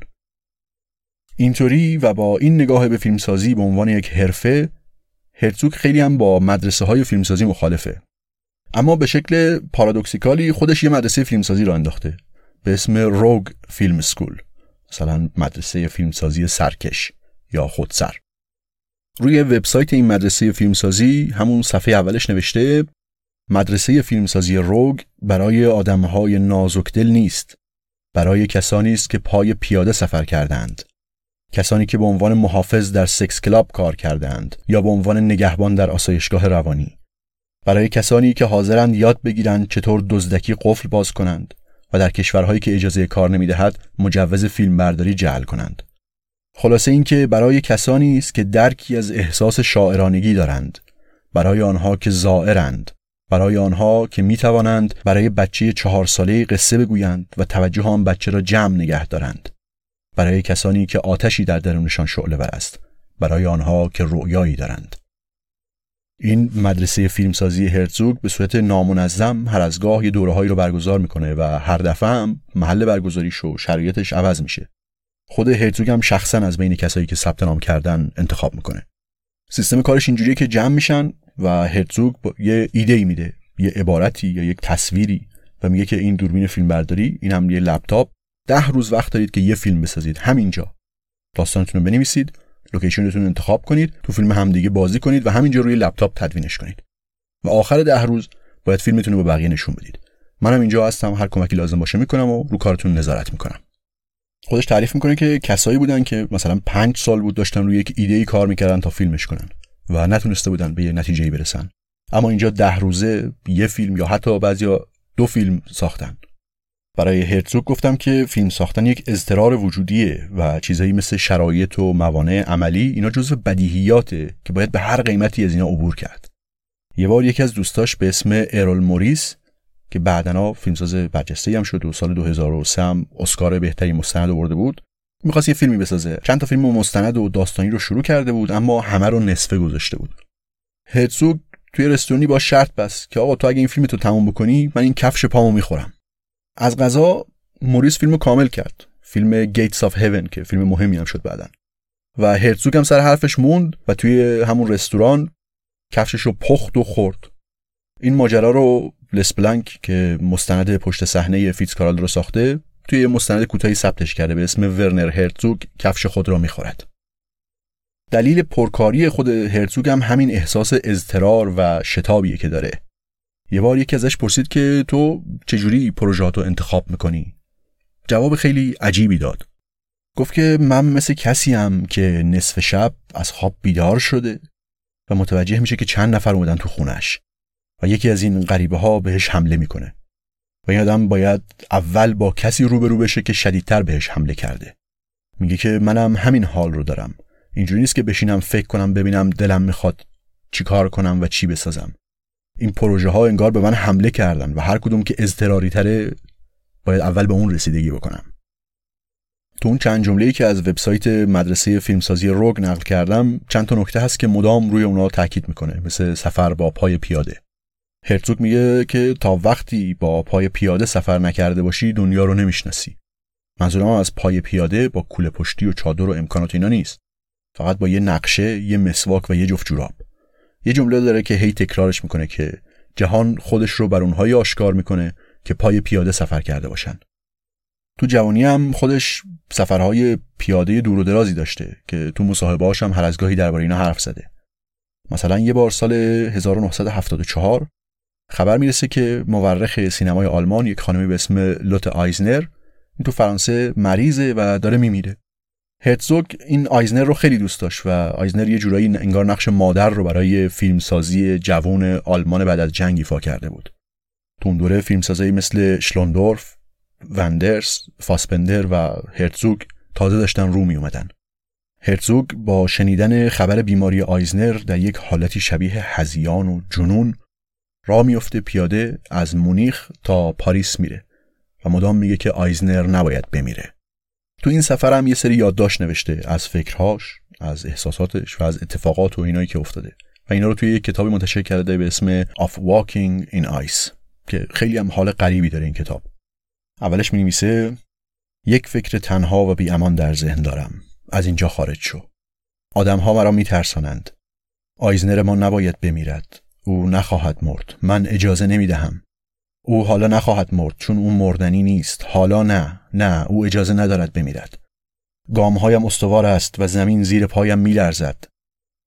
اینطوری و با این نگاه به فیلمسازی به عنوان یک حرفه هرتزوگ خیلی هم با مدرسه های فیلمسازی مخالفه. اما به شکل پارادوکسیکالی خودش یه مدرسه فیلمسازی را انداخته. به اسم روگ فیلم سکول مثلا مدرسه فیلمسازی سرکش یا خودسر. روی وبسایت این مدرسه فیلمسازی همون صفحه اولش نوشته مدرسه فیلمسازی روگ برای آدمهای نازکدل نیست. برای کسانی است که پای پیاده سفر کردند کسانی که به عنوان محافظ در سکس کلاب کار کردند یا به عنوان نگهبان در آسایشگاه روانی. برای کسانی که حاضرند یاد بگیرند چطور دزدکی قفل باز کنند و در کشورهایی که اجازه کار نمی‌دهد مجوز فیلم برداری جعل کنند. خلاصه اینکه برای کسانی است که درکی از احساس شاعرانگی دارند. برای آنها که زائرند. برای آنها که می توانند برای بچه چهار ساله قصه بگویند و توجه آن بچه را جمع نگه دارند. برای کسانی که آتشی در درونشان شعله است. برای آنها که رؤیایی دارند. این مدرسه فیلمسازی هرتزوگ به صورت نامنظم هر از گاه یه دورههایی رو برگزار می‌کنه و هر دفعه هم محل برگزاریش و شرایطش عوض میشه. خود هرتزوگ هم شخصا از بین کسایی که ثبت نام کردن انتخاب می‌کنه. سیستم کارش اینجوریه که جمع میشن و هرتزوگ یه ایده ای میده یه عبارتی یا یک تصویری و میگه که این دوربین فیلم برداری این هم یه لپتاپ. ده روز وقت دارید که یه فیلم بسازید. همینجا. داستانتون رو بنویسید. locationتون رو انتخاب کنید تو فیلم همدیگه بازی کنید و همینجا روی لپتاپ تدوینش کنید. و آخر ده روز باید فیلمتون رو به بقیه نشون بدید. منم اینجا هستم هر کمکی لازم باشه می‌کنم و رو کارتون نظارت می‌کنم. خودش تعریف می‌کنه که کسایی بودن که مثلا پنج سال بود داشتن روی یک ایده ای کار می‌کردن تا فیلمش کنن و نتونسته بودن به یه نتیجه برسن. اما اینجا ده روزه یه فیلم یا حتی بعضیا دو فیلم ساختن. برای هرتزوگ گفتم که فیلم ساختن یک اضطرار وجودیه و چیزایی مثل شرایط و موانع عملی اینا جزو بدیهیاته که باید به هر قیمتی از اینا عبور کرد. یه بار یکی از دوستاش به اسم ارول موریس که بعدنا فیلمساز برجسته هم شد و سال 2003 هم اسکار بهترین مستند آورده بود می‌خواست یه فیلمی بسازه. چند تا فیلم مستند و داستانی رو شروع کرده بود اما همه رو نصفه گذاشته بود. هرتزوگ توی رستورانی باهاش شرط بست که آقا تو اگه این فیلمتو تموم بکنی من این کفش پامو می‌خورم. از قضا موریس فیلم کامل کرد. فیلم Gates of Heaven که فیلم مهمی هم شد بعدا و هرتزوگ هم سر حرفش موند و توی همون رستوران کفشش رو پخت و خورد. این ماجرا رو لس بلانک که مستند پشت صحنه فیتزکارالدو رو ساخته توی مستند کوتاهی ثبتش کرده به اسم ورنر هرتزوگ کفش خود را می‌خورد. دلیل پرکاری خود هرتزوگ هم همین احساس اضطرار و شتابیه که داره. یه بار یکی ازش پرسید که تو چجوری پروژهاتو انتخاب می‌کنی؟ جواب خیلی عجیبی داد. گفت که من مثل کسی هم که نصف شب از خواب بیدار شده و متوجه میشه که چند نفر اومدن تو خونش و یکی از این غریبه ها بهش حمله می‌کنه و این آدم باید اول با کسی روبرو بشه که شدیدتر بهش حمله کرده. میگه که منم همین حال رو دارم. اینجوری نیست که بشینم فکر کنم ببینم دلم می‌خواد چی کار کنم و چی بسازم. این پروژه ها انگار به من حمله کردن و هر کدوم که اضطراری تره باید اول به اون رسیدگی بکنم. تو اون چند جمله‌ای که از وبسایت مدرسه فیلمسازی روگ نقل کردم چند تا نکته هست که مدام روی اونا تاکید می‌کنه مثل سفر با پای پیاده. هرتزوگ میگه که تا وقتی با پای پیاده سفر نکرده باشی دنیا رو نمی‌شناسی. منظورم از پای پیاده با کوله پشتی و چادر و امکانات اینا نیست. فقط با یه نقشه یه مسواک و یه جفت جوراب. یه جمله داره که هی تکرارش می‌کنه که جهان خودش رو بر اونهایی آشکار می‌کنه که پای پیاده سفر کرده باشن. تو جوانی هم خودش سفرهای پیاده دور و درازی داشته که تو مصاحبه‌هاش هم هر از گاهی درباره اینا حرف زده. مثلا یه بار سال 1974 خبر می‌رسه که مورخ سینمای آلمان یک خانمی به اسم لوته آیزنر تو فرانسه مریضه و داره میمیره. هرتزوگ این آیزنر رو خیلی دوست داشت و آیزنر یه جورایی انگار نقش مادر رو برای فیلمسازی جوان آلمان بعد از جنگ ایفا کرده بود تو اون دوره فیلمسازایی مثل شلوندورف، وندرس، فاسپندر و هرتزوگ تازه داشتن رو می اومدن. هرتزوگ با شنیدن خبر بیماری آیزنر در یک حالتی شبیه هزیان و جنون را میفته پیاده از مونیخ تا پاریس میره و مدام میگه که آیزنر نباید بمیره تو این سفر هم یه سری یادداشت نوشته از فکرهاش از احساساتش و از اتفاقات و اینایی که افتاده. و اینا رو توی یک کتابی منتشر کرده به اسم Of Walking in Ice که خیلی هم حال غریبی داره این کتاب. اولش می نویسه یک فکر تنها و بی امان در ذهن دارم. از اینجا خارج شو. آدم ها مرا می ترسانند آیزنر ما نباید بمیرد. او نخواهد مرد. من اجازه نمی دهم او حالا نخواهد مرد چون او مردنی نیست. حالا نه نه او اجازه ندارد بمیرد. گامهایم استوار است و زمین زیر پایم میلرزد.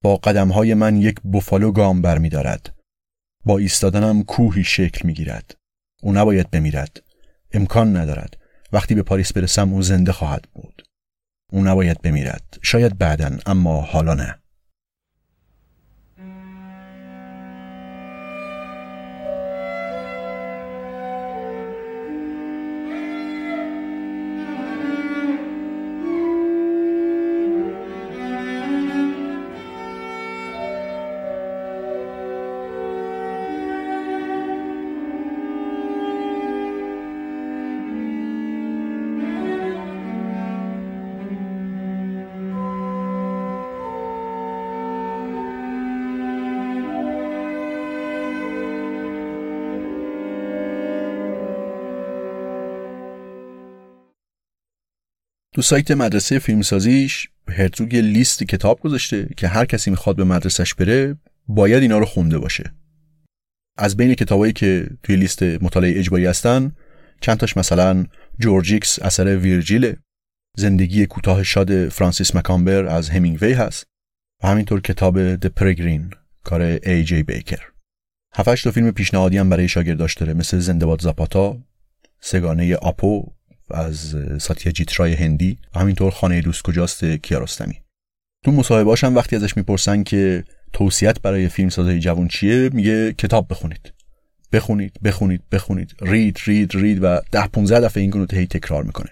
با قدمهای من یک بوفالو گام برمیدارد. با ایستادنم کوهی شکل می‌گیرد. او نباید بمیرد. امکان ندارد. وقتی به پاریس برسم او زنده خواهد بود. او نباید بمیرد. شاید بعدا اما حالا نه. تو سایت مدرسه فیلمسازیش هرتوگ لیست کتاب گذاشته که هر کسی می‌خواد به مدرسش بره باید اینا رو خونده باشه. از بین کتابایی که توی لیست مطالعه اجباری هستن چند تاش مثلا جورجیکس اثر ویرجیل زندگی کوتاه شاد فرانسیس مکامبر از همینگوی هست و همینطور کتاب د پرگرین کار ای جی بیکر هفتش تا فیلم پیشنهادی هم برای شاگرداش داره مثل زندباد زاپاتا سگانه آپو از ساتیا جیترای هندی. و همینطور خانه دوست کجاست کیارستمی. تو مصاحبهاش هم وقتی ازش می‌پرسن که توصیت برای فیلم سازای جوان چیه میگه کتاب بخونید. بخونید بخونید بخونید. رید رید رید و ده 15 دفعه این هی تکرار می‌کنه.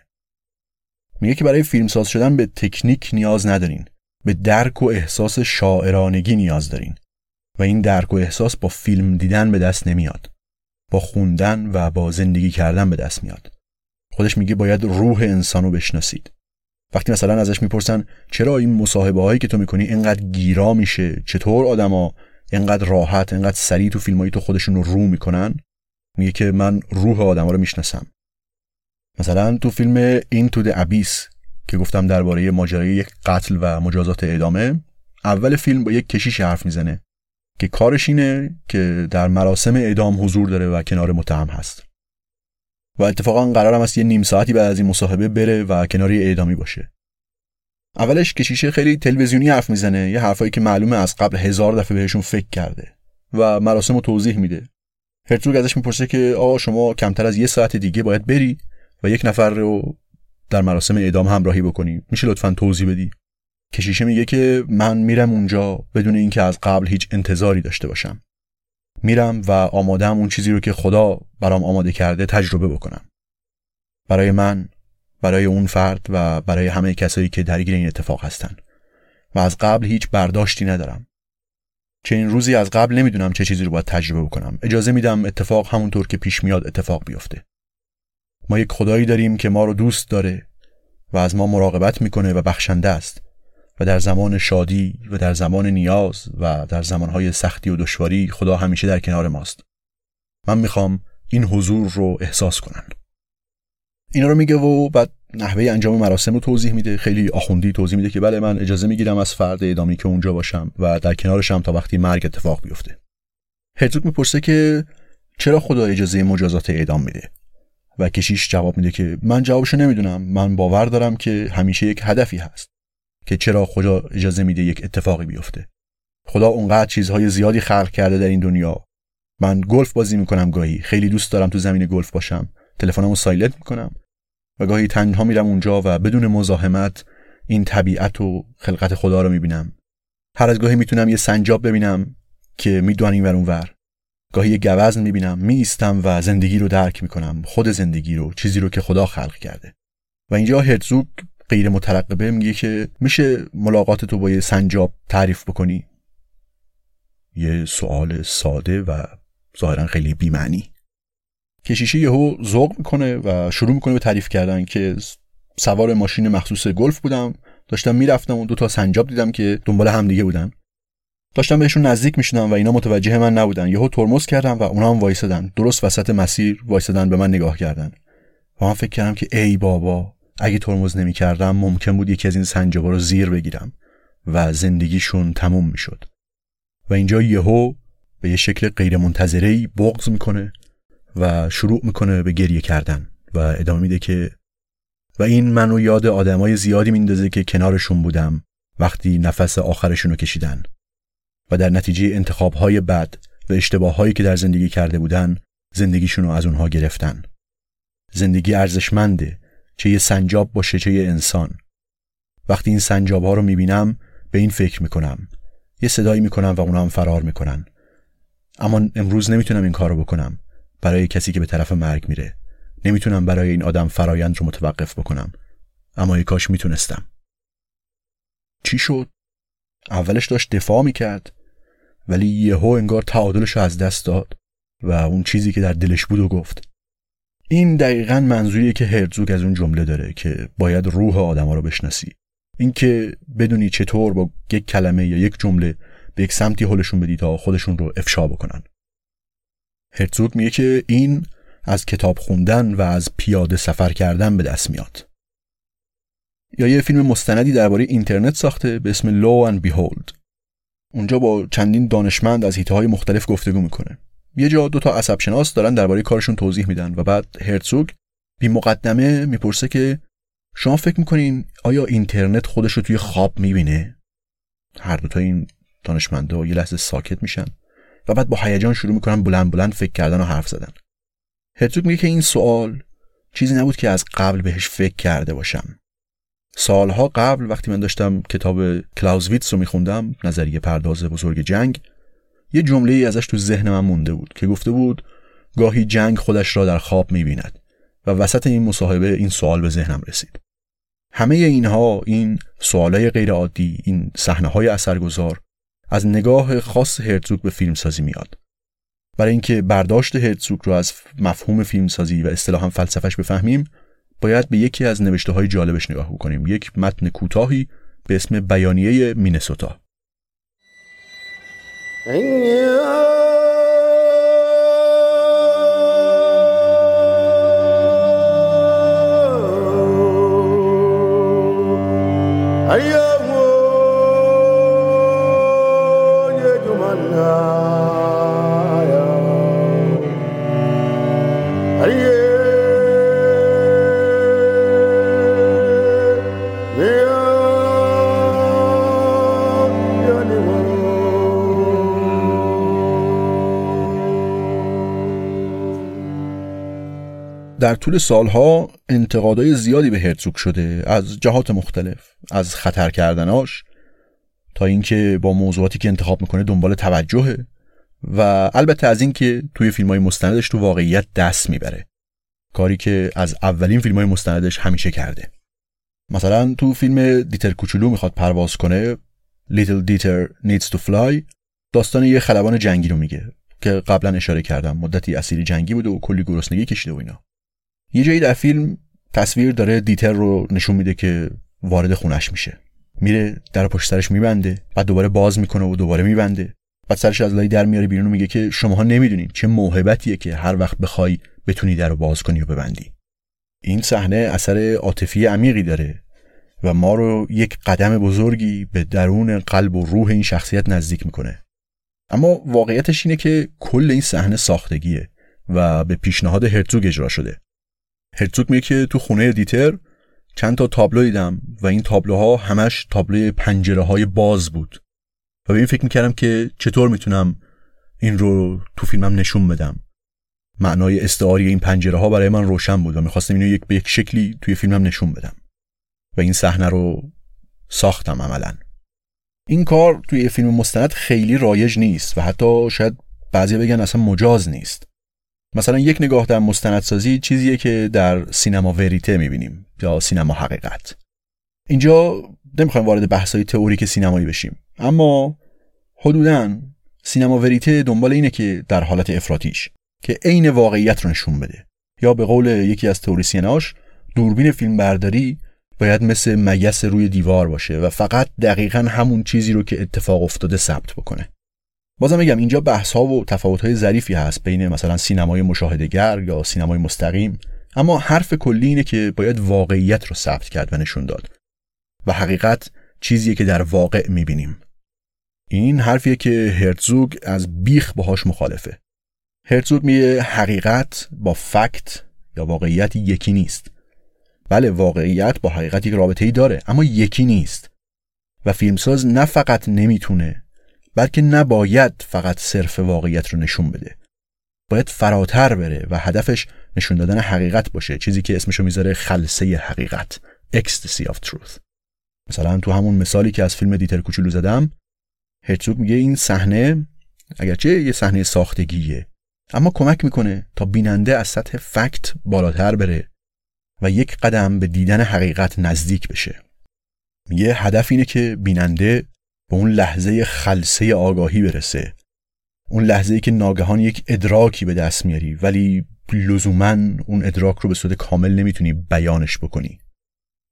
میگه که برای فیلم ساز شدن به تکنیک نیاز ندارین. به درک و احساس شاعرانگی نیاز دارین. و این درک و احساس با فیلم دیدن به دست نمیاد. با خوندن و با زندگی کردن به دست میاد. خودش میگه باید روح انسان رو بشناسید. وقتی مثلا ازش می‌پرسن چرا این مصاحبه هایی که تو می‌کنی اینقدر گیرا میشه؟ چطور آدما اینقدر راحت اینقدر سریع تو فیلمایی تو خودشون رو رو می‌کنن؟ میگه که من روح آدما رو می‌شناسم. مثلا تو فیلم این تو ابیس که گفتم درباره ماجرای یک قتل و مجازات اعدامه اول فیلم با یک کشیش حرف می‌زنه که کارش اینه که در مراسم اعدام حضور داره و کنار متهم هست. و اتفاقا قرارم است یه نیم ساعتی بعد از این مصاحبه بره و کناری اعدامی باشه. اولش کشیشه خیلی تلویزیونی حرف می‌زنه یه حرفایی که معلومه از قبل هزار دفعه بهشون فکر کرده و مراسم رو توضیح میده. هرتوگ ازش می‌پرسه که آقا شما کمتر از یه ساعت دیگه باید بری و یک نفر رو در مراسم اعدام همراهی بکنی. میشه لطفا توضیح بدی؟ کشیشه میگه که من میرم اونجا بدون اینکه از قبل هیچ انتظاری داشته باشم. میرم و آمادم اون چیزی رو که خدا برام آماده کرده تجربه بکنم. برای من برای اون فرد و برای همه کسایی که درگیر این اتفاق هستن. و از قبل هیچ برداشتی ندارم. چه این روزی از قبل نمی‌دونم چه چیزی رو باید تجربه بکنم. اجازه میدم اتفاق همونطور که پیش میاد اتفاق بیفته. ما یک خدایی داریم که ما رو دوست داره و از ما مراقبت می‌کنه و بخشنده است. و در زمان شادی و در زمان نیاز و در زمانهای سختی و دشواری خدا همیشه در کنار ماست. من می‌خوام این حضور رو احساس کنن اینا رو میگه و بعد نحوه انجام مراسم رو توضیح میده. خیلی آخوندی توضیح میده که بله من اجازه می‌گیرم از فرد ادامی که اونجا باشم و در کنارشم تا وقتی مرگ اتفاق بیفته. هرزوگ می‌پرسه که چرا خدا اجازه مجازات اعدام میده؟ و کشیش جواب میده که من جوابشو نمی‌دونم. من باور دارم که همیشه یک هدفی هست. که چرا خدا اجازه میده یک اتفاقی بیفته. خدا اونقدر چیزهای زیادی خلق کرده در این دنیا. من گلف بازی می‌کنم گاهی. خیلی دوست دارم تو زمین گلف باشم. تلفنمو silent می‌کنم. و گاهی تنها میرم اونجا و بدون مزاحمت این طبیعت و خلقت خدا رو می‌بینم. هر از گاهی می‌تونم یه سنجاب ببینم که میدوئه این ور گاهی یه گوزن می‌بینم میستم و زندگی رو درک می‌کنم. خود زندگی رو چیزی رو که خدا خلق کرده. و اینجا هرتزوگ غیر مترقبه میگه که میشه ملاقات تو با یه سنجاب تعریف بکنی؟ یه سوال ساده و ظاهرا خیلی بیمعنی. کشیشه یهو ذوق می‌کنه و شروع می‌کنه به تعریف کردن که سوار ماشین مخصوص گلف بودم داشتم می‌رفتم و دو تا سنجاب دیدم که دنبال همدیگه بودن. داشتم بهشون نزدیک می‌شدم و اینا متوجه من نبودن. یهو ترمز کردم و اونا هم وایسادن. درست وسط مسیر وایسادن به من نگاه کردن. و من فکر کردم که ای بابا اگه ترمز نمی‌کردم ممکن بود یکی از این سنجابا رو زیر بگیرم و زندگیشون تموم می‌شد. و اینجا یهو به یه شکل غیر منتظره بغض می‌کنه و شروع می‌کنه به گریه کردن و ادامه میده که و این منو یاد آدمای زیادی میندازه که کنارشون بودم وقتی نفس آخرشون رو کشیدن. و در نتیجه انتخابهای بد و اشتباههایی که در زندگی کرده بودن زندگیشون رو از اونها گرفتن. زندگی ارزشمنده چه یه سنجاب باشه چه یه انسان. وقتی این سنجاب ها رو می‌بینم به این فکر می‌کنم. یه صدایی می‌کنم و اونا هم فرار می‌کنن. اما امروز نمی‌تونم این کارو بکنم. برای کسی که به طرف مرگ میره. نمی‌تونم برای این آدم فرایند رو متوقف بکنم. اما ای کاش می‌تونستم. چی شد؟ اولش داشت دفاع می‌کرد. ولی یهو انگار تعادلش رو از دست داد و اون چیزی که در دلش بود و گفت. این دقیقا منظوریه که هرزوگ از اون جمله داره که باید روح آدما رو بشناسی. اینکه بدونی چطور با یک کلمه یا یک جمله به یک سمتی حلشون بدی تا خودشون رو افشا بکنن. هرزوگ میگه که این از کتاب خوندن و از پیاده سفر کردن به دست میاد. یا یه فیلم مستندی درباره اینترنت ساخته به اسم لو and Behold. اونجا با چندین دانشمند از حیطه های مختلف گفتگو می‌کنه. یه جا دو تا عصب شناس دارن درباره کارشون توضیح میدن و بعد هرتزوگ بی مقدمه می‌پرسه که شما فکر می‌کنین آیا اینترنت خودش رو توی خواب می‌بینه؟ هر دو تا این دانشمندا یه لحظه ساکت میشن و بعد با هیجان شروع می‌کنن بلند بلند فکر کردن و حرف زدن. هرتزوگ میگه که این سوال چیزی نبود که از قبل بهش فکر کرده باشم. سالها قبل وقتی من داشتم کتاب کلاوزویتس رو میخوندم نظریه پرداز بزرگ جنگ یه جمله ای ازش تو ذهن من مونده بود که گفته بود گاهی جنگ خودش را در خواب می‌بیند و وسط این مصاحبه این سوال به ذهنم رسید. همه اینها این سوالای غیر عادی این صحنه های اثرگذار از نگاه خاص هرتزوگ به فیلمسازی میاد. برای اینکه برداشت هرتزوگ رو از مفهوم فیلمسازی و اصطلاحا فلسفش بفهمیم باید به یکی از نوشته های جالبش نگاه بکنیم. یک متن کوتاهی به اسم بیانیه مینسوتا. Are you? در طول سالها انتقادهای زیادی به هرتزوگ شده از جهات مختلف از خطر کردناش تا اینکه با موضوعاتی که انتخاب می‌کنه دنبال توجهه و البته از اینکه توی فیلم های مستندش تو واقعیت دست می‌بره. کاری که از اولین فیلم های مستندش همیشه کرده. مثلا تو فیلم دیتر کوچولو می‌خواد پرواز کنه Little Dieter Needs to Fly داستان یه خلبان جنگی رو میگه که قبلا اشاره کردم مدتی اسیری جنگی بوده و کلی گرسنگی کشیده و اینا. یه جایی در فیلم تصویر داره دیتر رو نشون میده که وارد خونش میشه. میره در پشت سرش میبنده بعد دوباره باز می‌کنه و دوباره میبنده. بعد سرش از لای در میاره بیرون و میگه که شماها نمی‌دونین چه موهبتیه که هر وقت بخوای بتونی در رو باز کنی و ببندی. این صحنه اثر عاطفی عمیقی داره و ما رو یک قدم بزرگی به درون قلب و روح این شخصیت نزدیک می‌کنه. اما واقعیتش اینه که کل این صحنه ساختگیه و به پیشنهاد هرتوگ اجرا شده. هرتوگ میگه که تو خونه دیتر چند تا تابلو دیدم و این تابلوها همش تابلوی پنجره های باز بود. و به این فکر می‌کردم که چطور می‌تونم این رو تو فیلمم نشون بدم. معنای استعاری این پنجره ها برای من روشن بود و می‌خواستم اینو یک به یک شکلی توی فیلمم نشون بدم. و این صحنه رو ساختم عملا. این کار توی فیلم مستند خیلی رایج نیست و حتی شاید بعضی بگن اصلا مجاز نیست. مثلا یک نگاه در مستندسازی چیزیه که در سینما وریته می‌بینیم یا سینما حقیقت. اینجا نمی‌خوایم وارد بحثای تئوریک سینمایی بشیم اما حدودا سینما وریته دنبال اینه که در حالت افراتیش که عین واقعیت رو نشون بده. یا به قول یکی از تئوریسیناش دوربین فیلم برداری باید مثل مگس روی دیوار باشه و فقط دقیقا همون چیزی رو که اتفاق افتاده ثبت بکنه. بازم میگم اینجا بحث ها و تفاوت های ظریفی هست بین مثلا سینمای مشاهدهگر یا سینمای مستقیم. اما حرف کلی اینه که باید واقعیت رو ثبت کرد و نشون داد. و حقیقت چیزیه که در واقع می‌بینیم. این حرفیه که هرتزوگ از بیخ باهاش مخالفه. هرتزوگ میگه حقیقت با فکت یا واقعیت یکی نیست. بله واقعیت با حقیقت یک رابطه ای داره اما یکی نیست. و فیلمساز نه فقط نمی‌تونه بلکه نباید فقط صرف واقعیت رو نشون بده. باید فراتر بره و هدفش نشون دادن حقیقت باشه چیزی که اسمشو می‌ذاره خلسه حقیقت ecstasy of truth. مثلا تو همون مثالی که از فیلم دیتر کوچولو زدم هرتزوگ میگه این صحنه اگرچه یه صحنه ساختگیه اما کمک می‌کنه تا بیننده از سطح فکت بالاتر بره و یک قدم به دیدن حقیقت نزدیک بشه. میگه هدف اینه که بیننده به اون لحظه خلصه آگاهی برسه. اون لحظه ای که ناگهان یک ادراکی به دست میاری ولی لزوما اون ادراک رو به صورت کامل نمی‌تونی بیانش بکنی.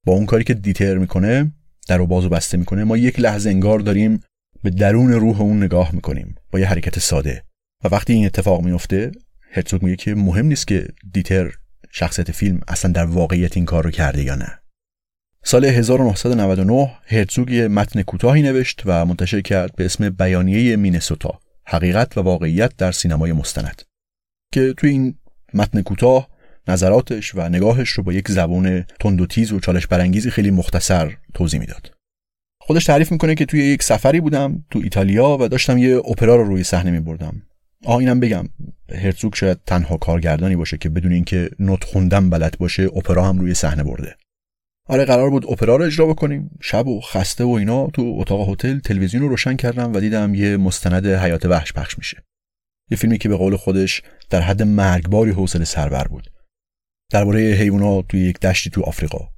با اون کاری که دیتر می‌کنه در و بازو بسته می‌کنه ما یک لحظه انگار داریم به درون روح اون نگاه می‌کنیم با یه حرکت ساده. و وقتی این اتفاق میفته هرتزوگ میگه که مهم نیست که دیتر شخصیت فیلم اصلا در واقعیت این کار رو کرده یا نه. سال 1999 هرتزوگ متن کوتاهی نوشت و منتشر کرد به اسم بیانیه مینسوتا حقیقت و واقعیت در سینمای مستند که توی این متن کوتاه نظراتش و نگاهش رو با یک زبان تند و تیز و چالش برانگیزی خیلی مختصر توضیح می‌داد. خودش تعریف می‌کنه که توی یک سفری بودم تو ایتالیا و داشتم یه اپرا رو روی صحنه می بردم. آه اینم بگم هرتزوگ شاید تنها کارگردانی باشه که بدون اینکه نوت خوندن بلد باشه اپرا هم روی صحنه برده آره قرار بود اپرا رو اجرا بکنیم. شب و خسته و اینا تو اتاق هتل تلویزیون رو روشن کردم و دیدم یه مستند حیات وحش پخش میشه. یه فیلمی که به قول خودش در حد مرگباری حوصله سربر بود. درباره حیوونا توی یک دشتی تو آفریقا.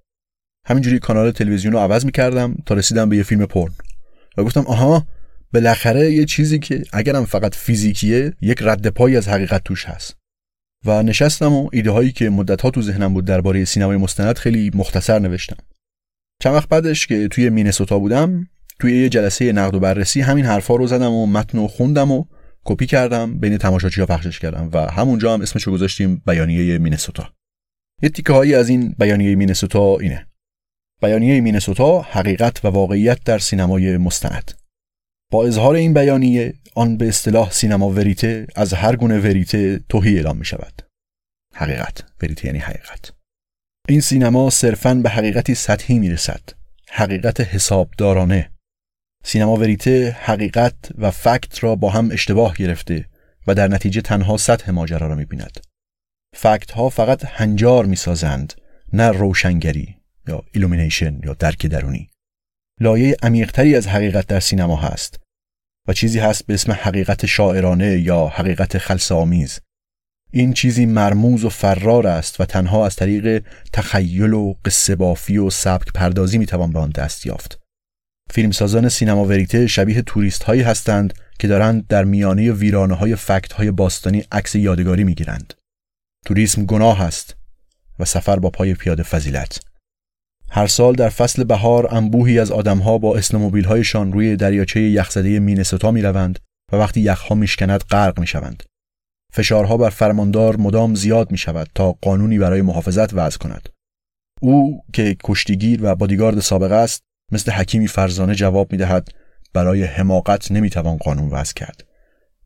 همینجوری کانال تلویزیون رو عوض می‌کردم تا رسیدم به یه فیلم پرن. و گفتم آها بالاخره یه چیزی که اگرم فقط فیزیکیه یک رد پایی از حقیقت توش هست. و نشستم و ایده هایی که مدت ها تو ذهنم بود درباره سینمای مستند خیلی مختصر نوشتم. چند وقت بعدش که توی مینسوتا بودم توی یه جلسه نقد و بررسی همین حرفا رو زدم و متن و خوندم و کپی کردم بین تماشاچی‌ها پخشش کردم و همونجا هم اسمشو گذاشتیم بیانیه مینسوتا. یه تیکه هایی از این بیانیه مینسوتا اینه. بیانیه مینسوتا حقیقت و واقعیت در سینمای مستند. با اظهار این بیانیه آن به اصطلاح سینما وریته از هر گونه وریته توهی اعلام می شود حقیقت. وریته یعنی حقیقت. این سینما صرفاً به حقیقتی سطحی می رسد حقیقت حسابدارانه. سینما وریته حقیقت و فکت را با هم اشتباه گرفته و در نتیجه تنها سطح ماجرا را می بیند fact ها فقط هنجار می سازند نه روشنگری یا illumination یا درک درونی. لایه عمیقتری از حقیقت در سینما هست و چیزی هست به اسم حقیقت شاعرانه یا حقیقت خلسه آمیز این چیزی مرموز و فرار است و تنها از طریق تخیل و قصه بافی و سبک پردازی می‌توان به آن دست یافت. فیلمسازان سینما وریته شبیه توریست هایی هستند که دارند در میانه ویرانه های فکت های باستانی عکس یادگاری می‌گیرند. توریسم گناه است و سفر با پای پیاده فضیلت. هر سال در فصل بهار انبوهی از آدمها با هایشان روی دریاچه یخزده مینسوتا می روند و وقتی یخها میشکند غرق می شوند. فشارها بر فرماندار مدام زیاد می شود تا قانونی برای محافظت وضع کند. او که کشتیگیر و بادیگارد سابقه است مثل حکیمی فرزانه جواب می دهد برای حماقت نمی توان قانون وضع کرد.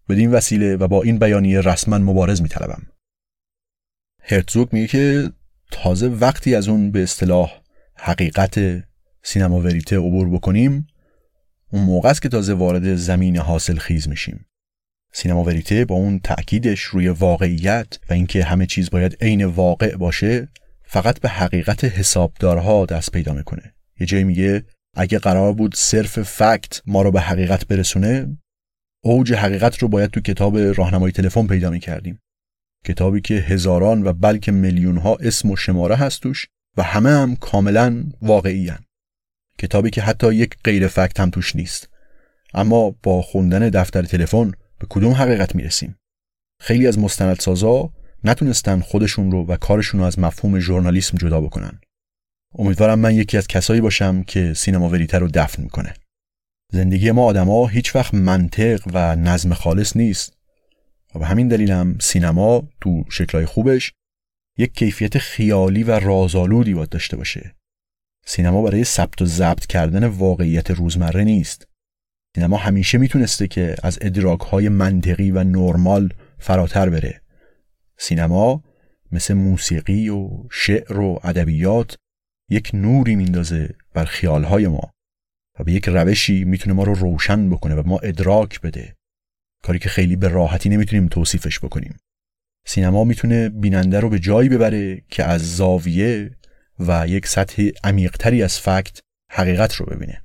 بدین وسیله و با این بیانیه رسما مبارز می طلبم. هرتزوگ میگه که تازه وقتی از اون به اصطلاح حقیقت سینما وریته عبور بکنیم اون موقع است که تازه وارد زمین حاصل خیز میشیم. سینما وریته با اون تأکیدش روی واقعیت و اینکه همه چیز باید عین واقع باشه فقط به حقیقت حسابدارها دست پیدا می‌کنه. یه جایی میگه اگه قرار بود صرف فکت ما رو به حقیقت برسونه اوج حقیقت رو باید تو کتاب راهنمای تلفن پیدا می‌کردیم. کتابی که هزاران و بلکه میلیون ها اسم و شماره هست توش و همه هم کاملا واقعی هن. کتابی که حتی یک غیر فکت هم توش نیست. اما با خوندن دفتر تلفن به کدوم حقیقت می‌رسیم؟ خیلی از مستندسازا نتونستن خودشون رو و کارشون رو از مفهوم ژورنالیسم جدا بکنن. امیدوارم من یکی از کسایی باشم که سینما وریتر رو دفن می‌کنه. زندگی ما آدما هیچ وقت منطق و نظم خالص نیست. و به همین دلیلم سینما تو شکلهای خوبش یک کیفیت خیالی و رازآلودی باید داشته باشه. سینما برای ثبت و ضبط کردن واقعیت روزمره نیست. سینما همیشه می‌تونسته که از ادراک های منطقی و نرمال فراتر بره. سینما مثل موسیقی و شعر و ادبیات یک نوری میندازه بر خیالهای ما و به یک روشی می‌تونه ما رو روشن بکنه و ما ادراک بده. کاری که خیلی به راحتی نمی‌تونیم توصیفش بکنیم. سینما می‌تونه بیننده رو به جایی ببره که از زاویه و یک سطح عمیقتری از فکت حقیقت رو ببینه.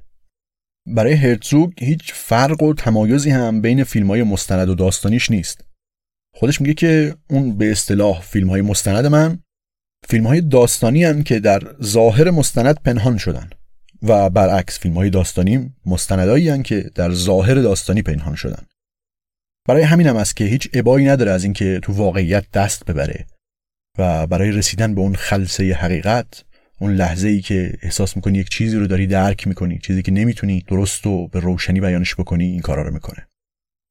برای هرتزوگ هیچ فرق و تمایزی هم بین فیلم های مستند و داستانیش نیست. خودش میگه که اون به اصطلاح فیلم های مستند من فیلم های داستانی هم که در ظاهر مستند پنهان شدن و برعکس فیلم های داستانی مستندایی که در ظاهر داستانی پنهان شدن. برای همین هم است که هیچ ابایی نداره از اینکه تو واقعیت دست ببره و برای رسیدن به اون خلصه حقیقت اون لحظه ای که احساس می‌کنی یک چیزی رو داری درک می‌کنی چیزی که نمی‌تونی درست و به روشنی بیانش بکنی این کارا رو می‌کنه.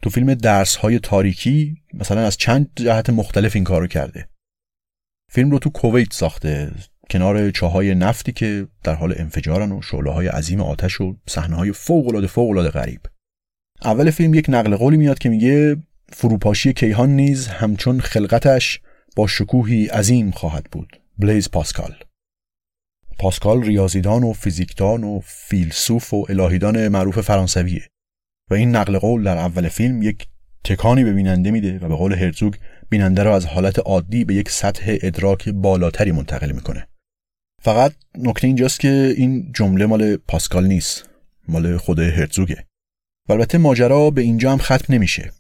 تو فیلم درس های تاریکی مثلا از چند جهت مختلف این کارو کرده. فیلم رو تو کویت ساخته کنار چاهای نفتی که در حال انفجارن و شعله های عظیم آتش و صحنه های فوق العاده فوق العاده غریب. اول فیلم یک نقل قولی میاد که میگه فروپاشی کیهان نیز همچون خلقتش با شکوهی عظیم خواهد بود. بلیز پاسکال. پاسکال ریاضیدان و فیزیکدان و فیلسوف و الهیدان معروف فرانسویه و این نقل قول در اول فیلم یک تکانی به بیننده میده و به قول هرزوگ بیننده را از حالت عادی به یک سطح ادراک بالاتری منتقل می‌کنه. فقط نکته اینجاست که این جمله مال پاسکال نیست مال خود هرزوگه. البته ماجرا به اینجا هم ختم نمیشه.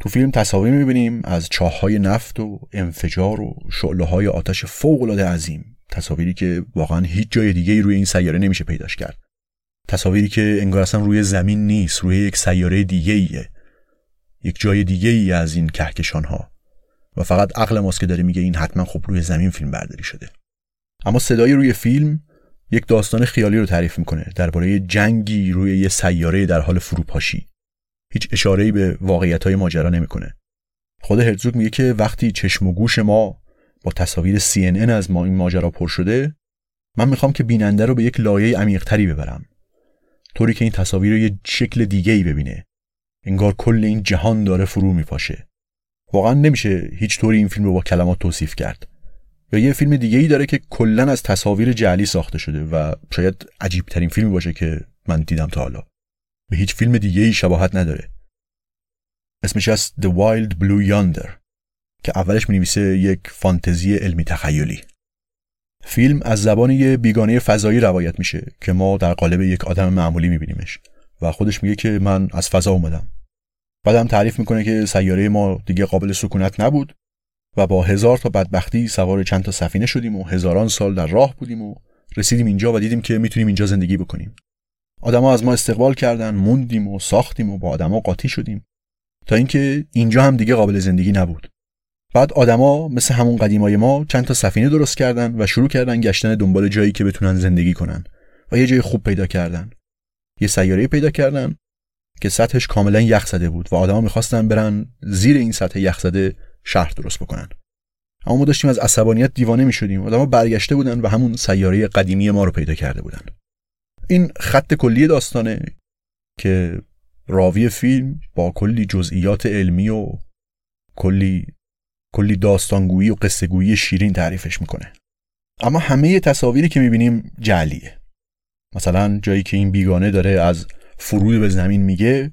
تو فیلم تصاویر می‌بینیم از چاههای نفت و انفجار و شعله های آتش فوقالعاده عظیم. تصاویری که واقعا هیچ جای دیگه روی این سیاره نمیشه پیداش کرد. تصاویری که انگار اصلا روی زمین نیست روی یک سیاره دیگه ایه. یک جای دیگه ای از این کهکشان ها و فقط عقل ماست که داره میگه این حتما خب روی زمین فیلم برداری شده. اما صدای روی فیلم یک داستان خیالی رو تعریف می‌کنه درباره جنگی روی یه سیاره در حال فروپاشی. هیچ اشاره‌ای به واقعیت‌های ماجرا نمی‌کنه. خود هرزوگ میگه که وقتی چشم و گوش ما با تصاویر CNN از ما این ماجرا پر شده من می‌خوام که بیننده رو به یک لایه عمیقتری ببرم. طوری که این تصاویر رو یه شکل دیگه ای ببینه. انگار کل این جهان داره فرو میپاشه. واقعا نمیشه هیچ طوری این فیلم رو با کلمات توصیف کرد. یا یه فیلم دیگه ای داره که کلا از تصاویر جعلی ساخته شده و شاید عجیب ترین فیلمی باشه که من دیدم تا حالا. به هیچ فیلم دیگه ای شباهت نداره. اسمش از The Wild Blue Yonder که اولش می یک فانتزی علمی تخیلی. فیلم از زبان یه بیگانه فضایی روایت میشه که ما در قالب یک آدم معمولی میبینیمش و خودش میگه که من از فضا اومدم. بعدم تعریف می‌کنه که سیاره ما دیگه قابل سکونت نبود و با هزار تا بدبختی سوار چند تا سفینه شدیم و هزاران سال در راه بودیم و رسیدیم اینجا و دیدیم که می‌تونیم اینجا زندگی بکنیم. آدما از ما استقبال کردن موندیم و ساختیم و با آدما قاطی شدیم. تا اینکه اینجا هم دیگه قابل زندگی نبود. بعد آدما مثل همون قدیمای ما چند تا سفینه درست کردن و شروع کردن گشتن دنبال جایی که بتونن زندگی کنن و یه جای خوب پیدا کردن. یه سیاره پیدا کردن که سطحش کاملا یخ زده بود و آدما می‌خواستن برن زیر این سطح یخ زده شهر درست بکنن. اما ما داشتیم از عصبانیت دیوانه می‌شدیم. آدما برگشته بودن و همون سیاره قدیمی ما رو پیدا کرده بودن. این خط کلی داستانه که راوی فیلم با کلی جزئیات علمی و کلی کلی داستانگویی و قصهگویی شیرین تعریفش می‌کنه. اما همه تصاویری که می‌بینیم جعلیه. مثلا جایی که این بیگانه داره از فرود به زمین میگه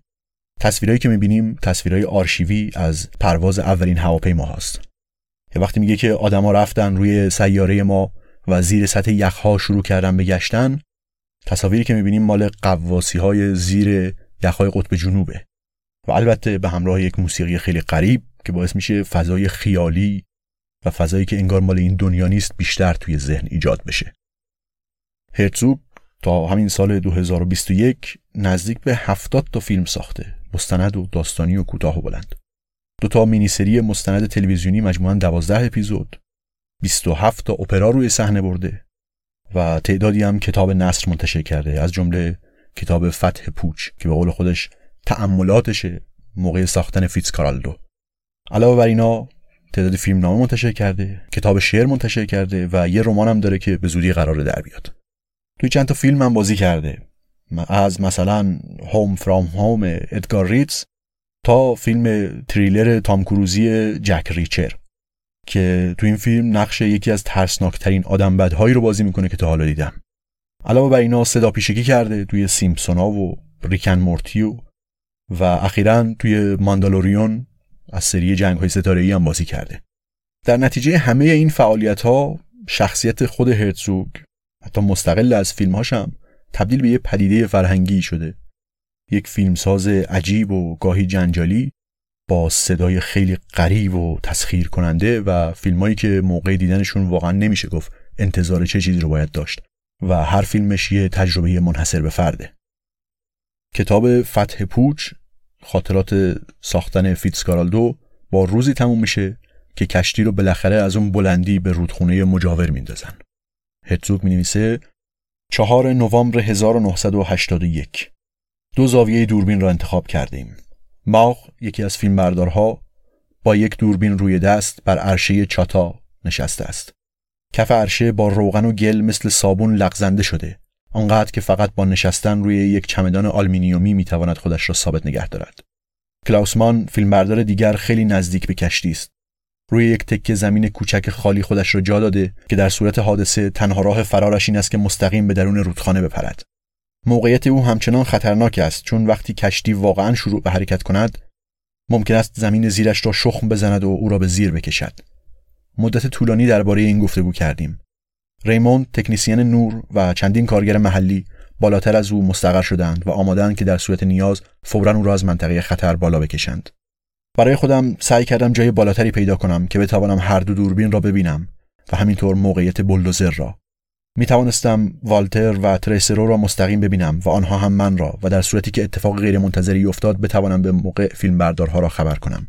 تصویرهایی که می‌بینیم تصویرهای آرشیوی از پرواز اولین هواپیما هاست. وقتی میگه که آدما رفتن روی سیاره ما و زیر سطح یخها شروع کردن به گشتن تصاویری که می‌بینیم مال قواسی های زیر یخهای قطب جنوبه. و البته به همراه یک موسیقی خیلی غریب که باعث میشه فضای خیالی و فضایی که انگار مال این دنیا نیست بیشتر توی ذهن ایجاد بشه. هرتزوگ تا همین سال 2021 نزدیک به 70 تا فیلم ساخته. مستند و داستانی و کوتاه و بلند. دو تا مینی سری مستند تلویزیونی مجموعاً 12 اپیزود. 27 تا اپرا روی صحنه برده و تعدادی هم کتاب نصر منتشر کرده از جمله کتاب فتح پوچ که به قول خودش تأملاتشه موقع ساختن فیتزکارالدو. علاوه بر اینا تعداد فیلم نامه منتشر کرده کتاب شعر منتشر کرده و یه رمان هم داره که به زودی قرار در بیاد. توی چند تا فیلم هم بازی کرده. از مثلا Home from Home ادگار ریتز تا فیلم تریلر تام کروزی جک ریچر که تو این فیلم نقش یکی از ترسناکترین آدم بدهایی رو بازی می‌کنه که تا حالا دیدم. علاوه بر اینا صدا پیشگی کرده توی سیمپسونا و Rick and Morty و و اخیرا توی ماندالوریون از سری جنگ های ستاره ای هم بازی کرده. در نتیجه همه این فعالیت ها شخصیت خود هرتزوگ حتی مستقل از فیلم هاشم تبدیل به یه پدیده فرهنگی شده. یک فیلمساز عجیب و گاهی جنجالی با صدای خیلی غریب و تسخیر کننده و فیلمایی که موقع دیدنشون واقعا نمیشه گفت انتظار چه چیزی رو باید داشت و هر فیلمش یه تجربه منحصر به فرده. کتاب فتح پوچ خاطرات ساختن فیتسکارالدو با روزی تموم میشه که کشتی رو بالاخره از اون بلندی به رودخونه مجاور میندازن. هرتزوگ می‌نویسه 4 نوامبر 1981 دو زاویه دوربین را انتخاب کردیم. ماغ یکی از فیلم فیلمبردارها با یک دوربین روی دست بر عرشه چاتا نشسته است. کف عرشه با روغن و گل مثل صابون لغزنده شده. آنقدر که فقط با نشستن روی یک چمدان آلمینیومی می‌تواند خودش را ثابت نگه دارد. کلاوسمان فیلمبردار دیگر خیلی نزدیک به کشتی است. روی یک تکه زمین کوچک خالی خودش را جا داده که در صورت حادثه تنها راه فرارش این است که مستقیم به درون رودخانه بپرد. موقعیت او همچنان خطرناک است چون وقتی کشتی واقعا شروع به حرکت کند ممکن است زمین زیرش را شخم بزند و او را به زیر بکشد. مدت طولانی درباره این گفتگو کردیم. ریموند تکنیسین نور و چندین کارگر محلی بالاتر از او مستقر شدند و آمادند که در صورت نیاز فورا او را از منطقه خطر بالا بکشند. برای خودم سعی کردم جای بالاتری پیدا کنم که بتوانم هر دو دوربین را ببینم و همینطور موقعیت بلدوزر را. می توانستم والتر و تریسرو را مستقیم ببینم و آنها هم من را و در صورتی که اتفاق غیرمنتظری افتاد بتوانم به موقع فیلمبردارها را خبر کنم.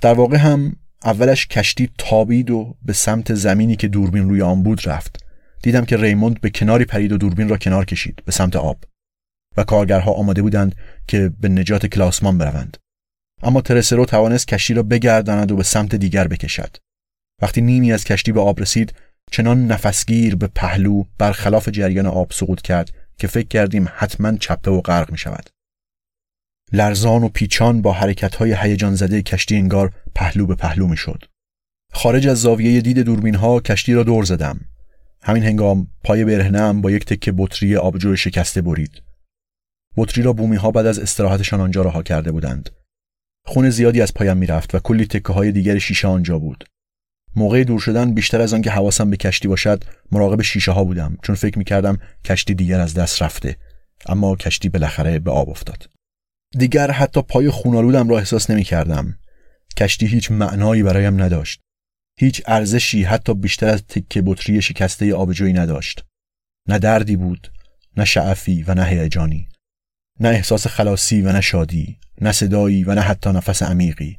در واقع هم اولش کشتی تابید و به سمت زمینی که دوربین روی آن بود رفت. دیدم که ریموند به کناری پرید و دوربین را کنار کشید به سمت آب. و کارگرها آماده بودند که به نجات کلاسمان بروند. اما ترسرو توانست کشتی را بگرداند و به سمت دیگر بکشد وقتی نیمی از کشتی به آب رسید چنان نفسگیر به پهلو برخلاف جریان آب سقوط کرد که فکر کردیم حتما چپه و غرق می شود. لرزان و پیچان با حرکتهای هیجان زده کشتی انگار پهلو به پهلو می شد. خارج از زاویه دید دوربین ها کشتی را دور زدم. همین هنگام پای برهنم با یک تکه بطری آبجو شکسته برید. بطری را بومی ها بعد از استراحتشان آنجا رها کرده بودند. خون زیادی از پایم می‌رفت و کلی تکه های دیگر شیشه آنجا بود. موقع دور شدن بیشتر از آن که حواسم به کشتی باشد مراقب شیشه ها بودم چون فکر می کردم کشتی دیگر از دست رفته اما کشتی بالاخره به آب افتاد. دیگر حتی پای خونالودم را احساس نمی کردم کشتی هیچ معنایی برایم نداشت. هیچ ارزشی حتی بیشتر از تکه بطری شکسته آبجویی نداشت. نه دردی بود نه شعفی و نه هیجانی. نه احساس خلاصی و نه شادی نه صدایی و نه حتی نفس عمیقی.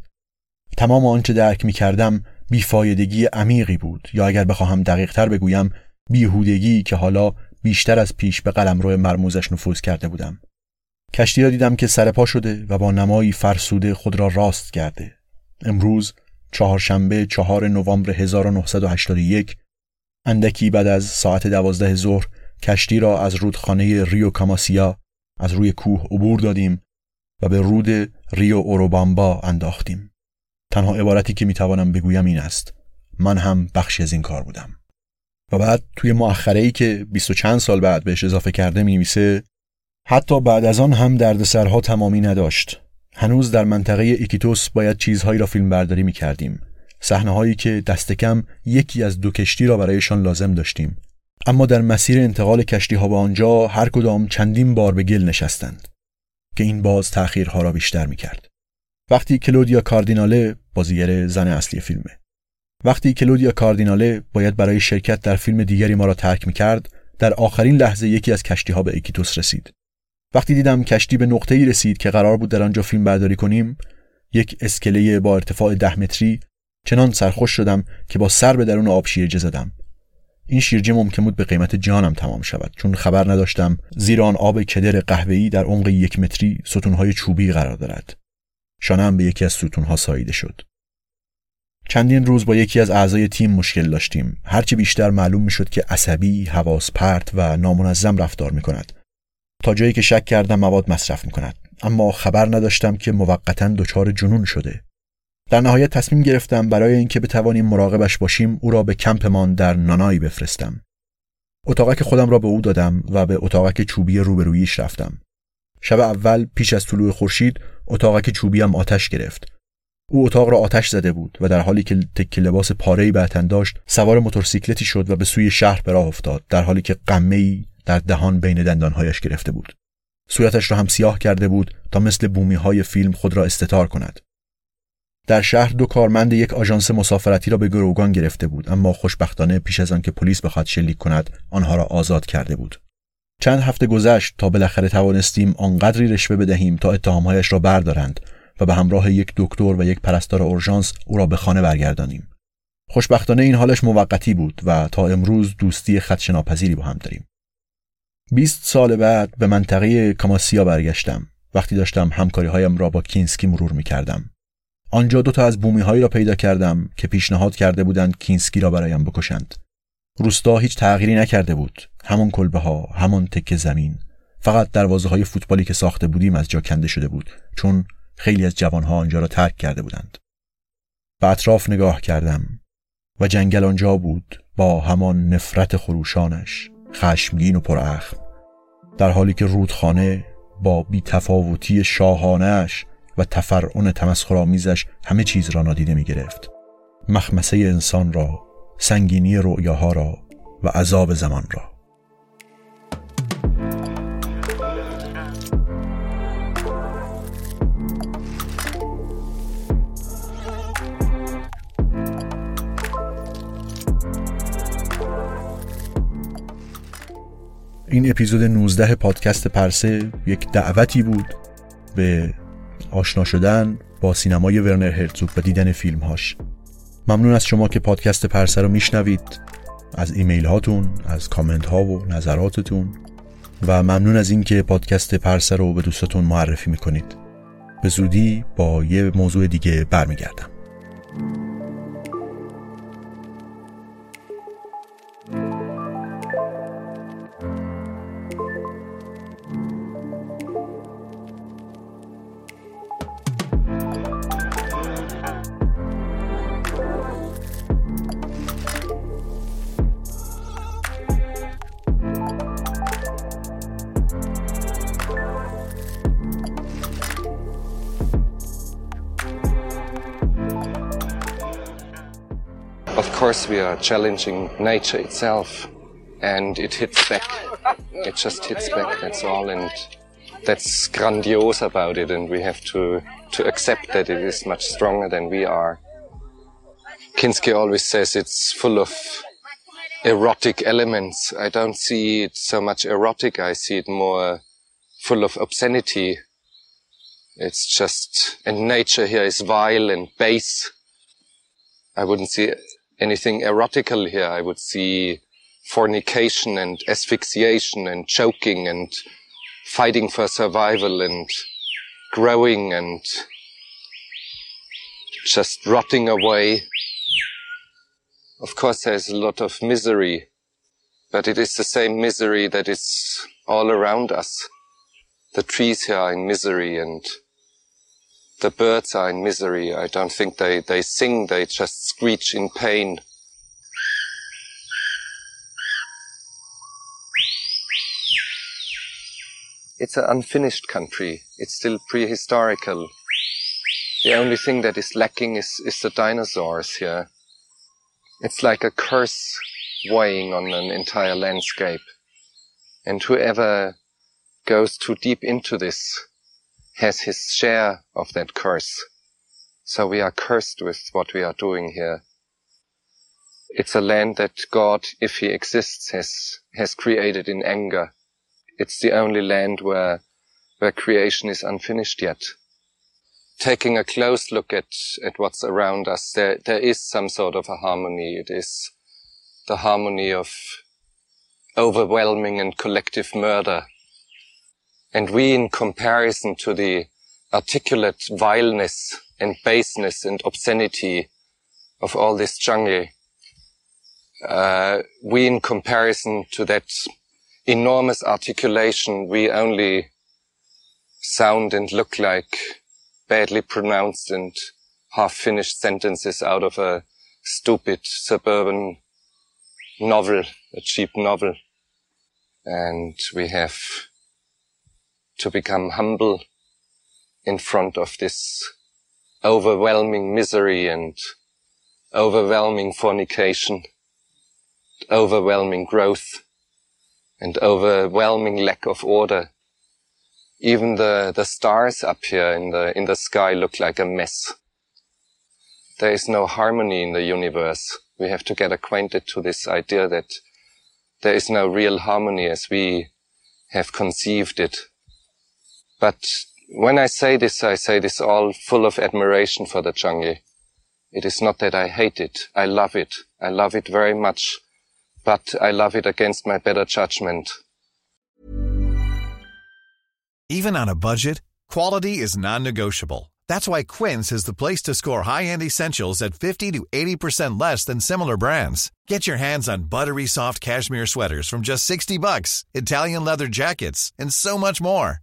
تمام آنچه درک می کردم بیفایدگی عمیقی بود یا اگر بخواهم دقیقتر بگویم بیهودگی که حالا بیشتر از پیش به قلمرو مرموزش نفوذ کرده بودم. کشتی را دیدم که سرپا شده و با نمایی فرسوده خود را راست کرده. امروز چهارشنبه چهار نوامبر 1981 اندکی بعد از ساعت دوازده ظهر کشتی را از رودخانه ریو کاماسیا از روی کوه عبور دادیم و به رود ریو اوروبامبا انداختیم. تنها عبارتی که می‌توانم بگویم این است. من هم بخشی از این کار بودم. و بعد توی مؤخره ای که بیست و چند سال بعد بهش اضافه کرده می حتی بعد از آن هم دردسرها تمامی نداشت. هنوز در منطقه ایکیتوس باید چیزهایی را فیلم برداری می کردیم صحنه هایی که دست کم یکی از دو کشتی را برایشان لازم داشتیم. اما در مسیر انتقال کشتی ها به آنجا هر کدام چندین بار به گل نشستند که این باز تأخیرها را بیشتر می کرد. وقتی کلودیا کاردیناله بازیگر زن اصلی فیلمه. وقتی کلودیا کاردیناله باید برای شرکت در فیلم دیگری ما را ترک می کرد در آخرین لحظه یکی از کشتی ها به اکیتوس رسید. وقتی دیدم کشتی به نقطه ای رسید که قرار بود در آنجا فیلم برداری کنیم یک اسکله با ارتفاع ده متری چنان سرخوش شدم که با سر به درون آب شیرجه زدم این شیرجه ممکن بود به قیمت جانم تمام شود چون خبر نداشتم زیر آن آب کدر قهوه‌ای در عمق یک متری ستونهای چوبی قرار دارد شانم به یکی از ستونها ساییده شد. چندین روز با یکی از اعضای تیم مشکل داشتیم. هرچی بیشتر معلوم می شد که عصبی، حواس پرت و نامنظم رفتار می کند. تا جایی که شک کردم مواد مصرف می کند. اما خبر نداشتم که موقتا دچار جنون شده. در نهایت تصمیم گرفتم برای اینکه بتوانیم مراقبش باشیم او را به کمپمان در نانایی بفرستم. اتاقک خودم را به او دادم و به اتاقک چوبی روبرویش رفتم. شب اول پیش از طلوع خورشید اتاقک هم آتش گرفت او اتاق را آتش زده بود و در حالی که تک لباس پاره‌ای به تن داشت سوار موتورسیکلتی شد و به سوی شهر به راه افتاد در حالی که قمه‌ای در دهان بین دندانهایش گرفته بود صورتش را هم سیاه کرده بود تا مثل بومی های فیلم خود را استتار کند در شهر دو کارمند یک آژانس مسافرتی را به گروگان گرفته بود اما خوشبختانه پیش از آنکه پلیس بخواد شلیک کند آنها را آزاد کرده بود چند هفته گذشت تا بالاخره توانستیم آنقدری رشوه بدهیم تا اتهامهایش را بردارند و به همراه یک دکتر و یک پرستار اورژانس او را به خانه برگردانیم. خوشبختانه این حالش موقتی بود و تا امروز دوستی خدشناپذیری با هم داریم. 20 سال بعد به منطقه کاماسیا برگشتم وقتی داشتم همکاری هایم را با کینسکی مرور می کردم. آنجا دو تا از بومی هایی را پیدا کردم که پیشنهاد کرده بودند کینسکی را برایم بکشند. روستا هیچ تغییری نکرده بود. همون کلبه ها همون تکه زمین. فقط دروازه های فوتبالی که ساخته بودیم از جا کنده شده بود چون خیلی از جوانها آنجا را ترک کرده بودند. به اطراف نگاه کردم و جنگل آنجا بود با همان نفرت خروشانش خشمگین و پراخم در حالی که رودخانه با بیتفاوتی شاهانش و تفرعن تمسخرآمیزش همه چیز را نادیده می گرفت مخمسه انسان را سنگینی رؤیاها را و عذاب زمان را. این اپیزود 19 پادکست پرسه یک دعوتی بود به آشنا شدن با سینمای ورنر هرتزوگ و دیدن فیلمهاش. ممنون از شما که پادکست پرسه رو میشنوید از ایمیل هاتون از کامنت ها و نظراتتون. و ممنون از اینکه پادکست پرسه رو به دوستاتون معرفی می‌کنید. به زودی با یه موضوع دیگه برمیگردم. Course, we are challenging nature itself, and it hits back. It just hits back. That's all, and that's grandiose about it. And we have to to accept that it is much stronger than we are. Kinski always says it's full of erotic elements. I don't see it so much erotic. I see it more full of obscenity. It's just, and nature here is vile and base. I wouldn't see anything erotical here. I would see fornication and asphyxiation and choking and fighting for survival and growing and just rotting away. Of course, there's a lot of misery, but it is the same misery that is all around us. The trees here are in misery and the birds are in misery. I don't think they, they sing, they just screech in pain. It's an unfinished country. It's still prehistorical. The only thing that is lacking is, is the dinosaurs here. It's like a curse weighing on an entire landscape. And whoever goes too deep into this has his share of that curse. So we are cursed with what we are doing here. It's a land that God, if he exists, has, has created in anger. It's the only land where, where creation is unfinished yet. Taking a close look at, at what's around us, there, there is some sort of a harmony. It is the harmony of overwhelming and collective murder and we, in comparison to the articulate vileness and baseness and obscenity of all this jungle, uh, we, in comparison to that enormous articulation, we only sound and look like badly pronounced and half-finished sentences out of a stupid suburban novel, a cheap novel. And we have to become humble in front of this overwhelming misery and overwhelming fornication, overwhelming growth and overwhelming lack of order. Even the, the stars up here in the, in the sky look like a mess. There is no harmony in the universe. We have to get acquainted to this idea that there is no real harmony as we have conceived it but when I say this, I say this all full of admiration for the Changi. It is not that I hate it. I love it. I love it very much, but I love it against my better judgment. Even on a budget, quality is non-negotiable. That's why Quince is the place to score high-end essentials at 50 to 80% less than similar brands. Get your hands on buttery soft cashmere sweaters from just 60 bucks, Italian leather jackets, and so much more.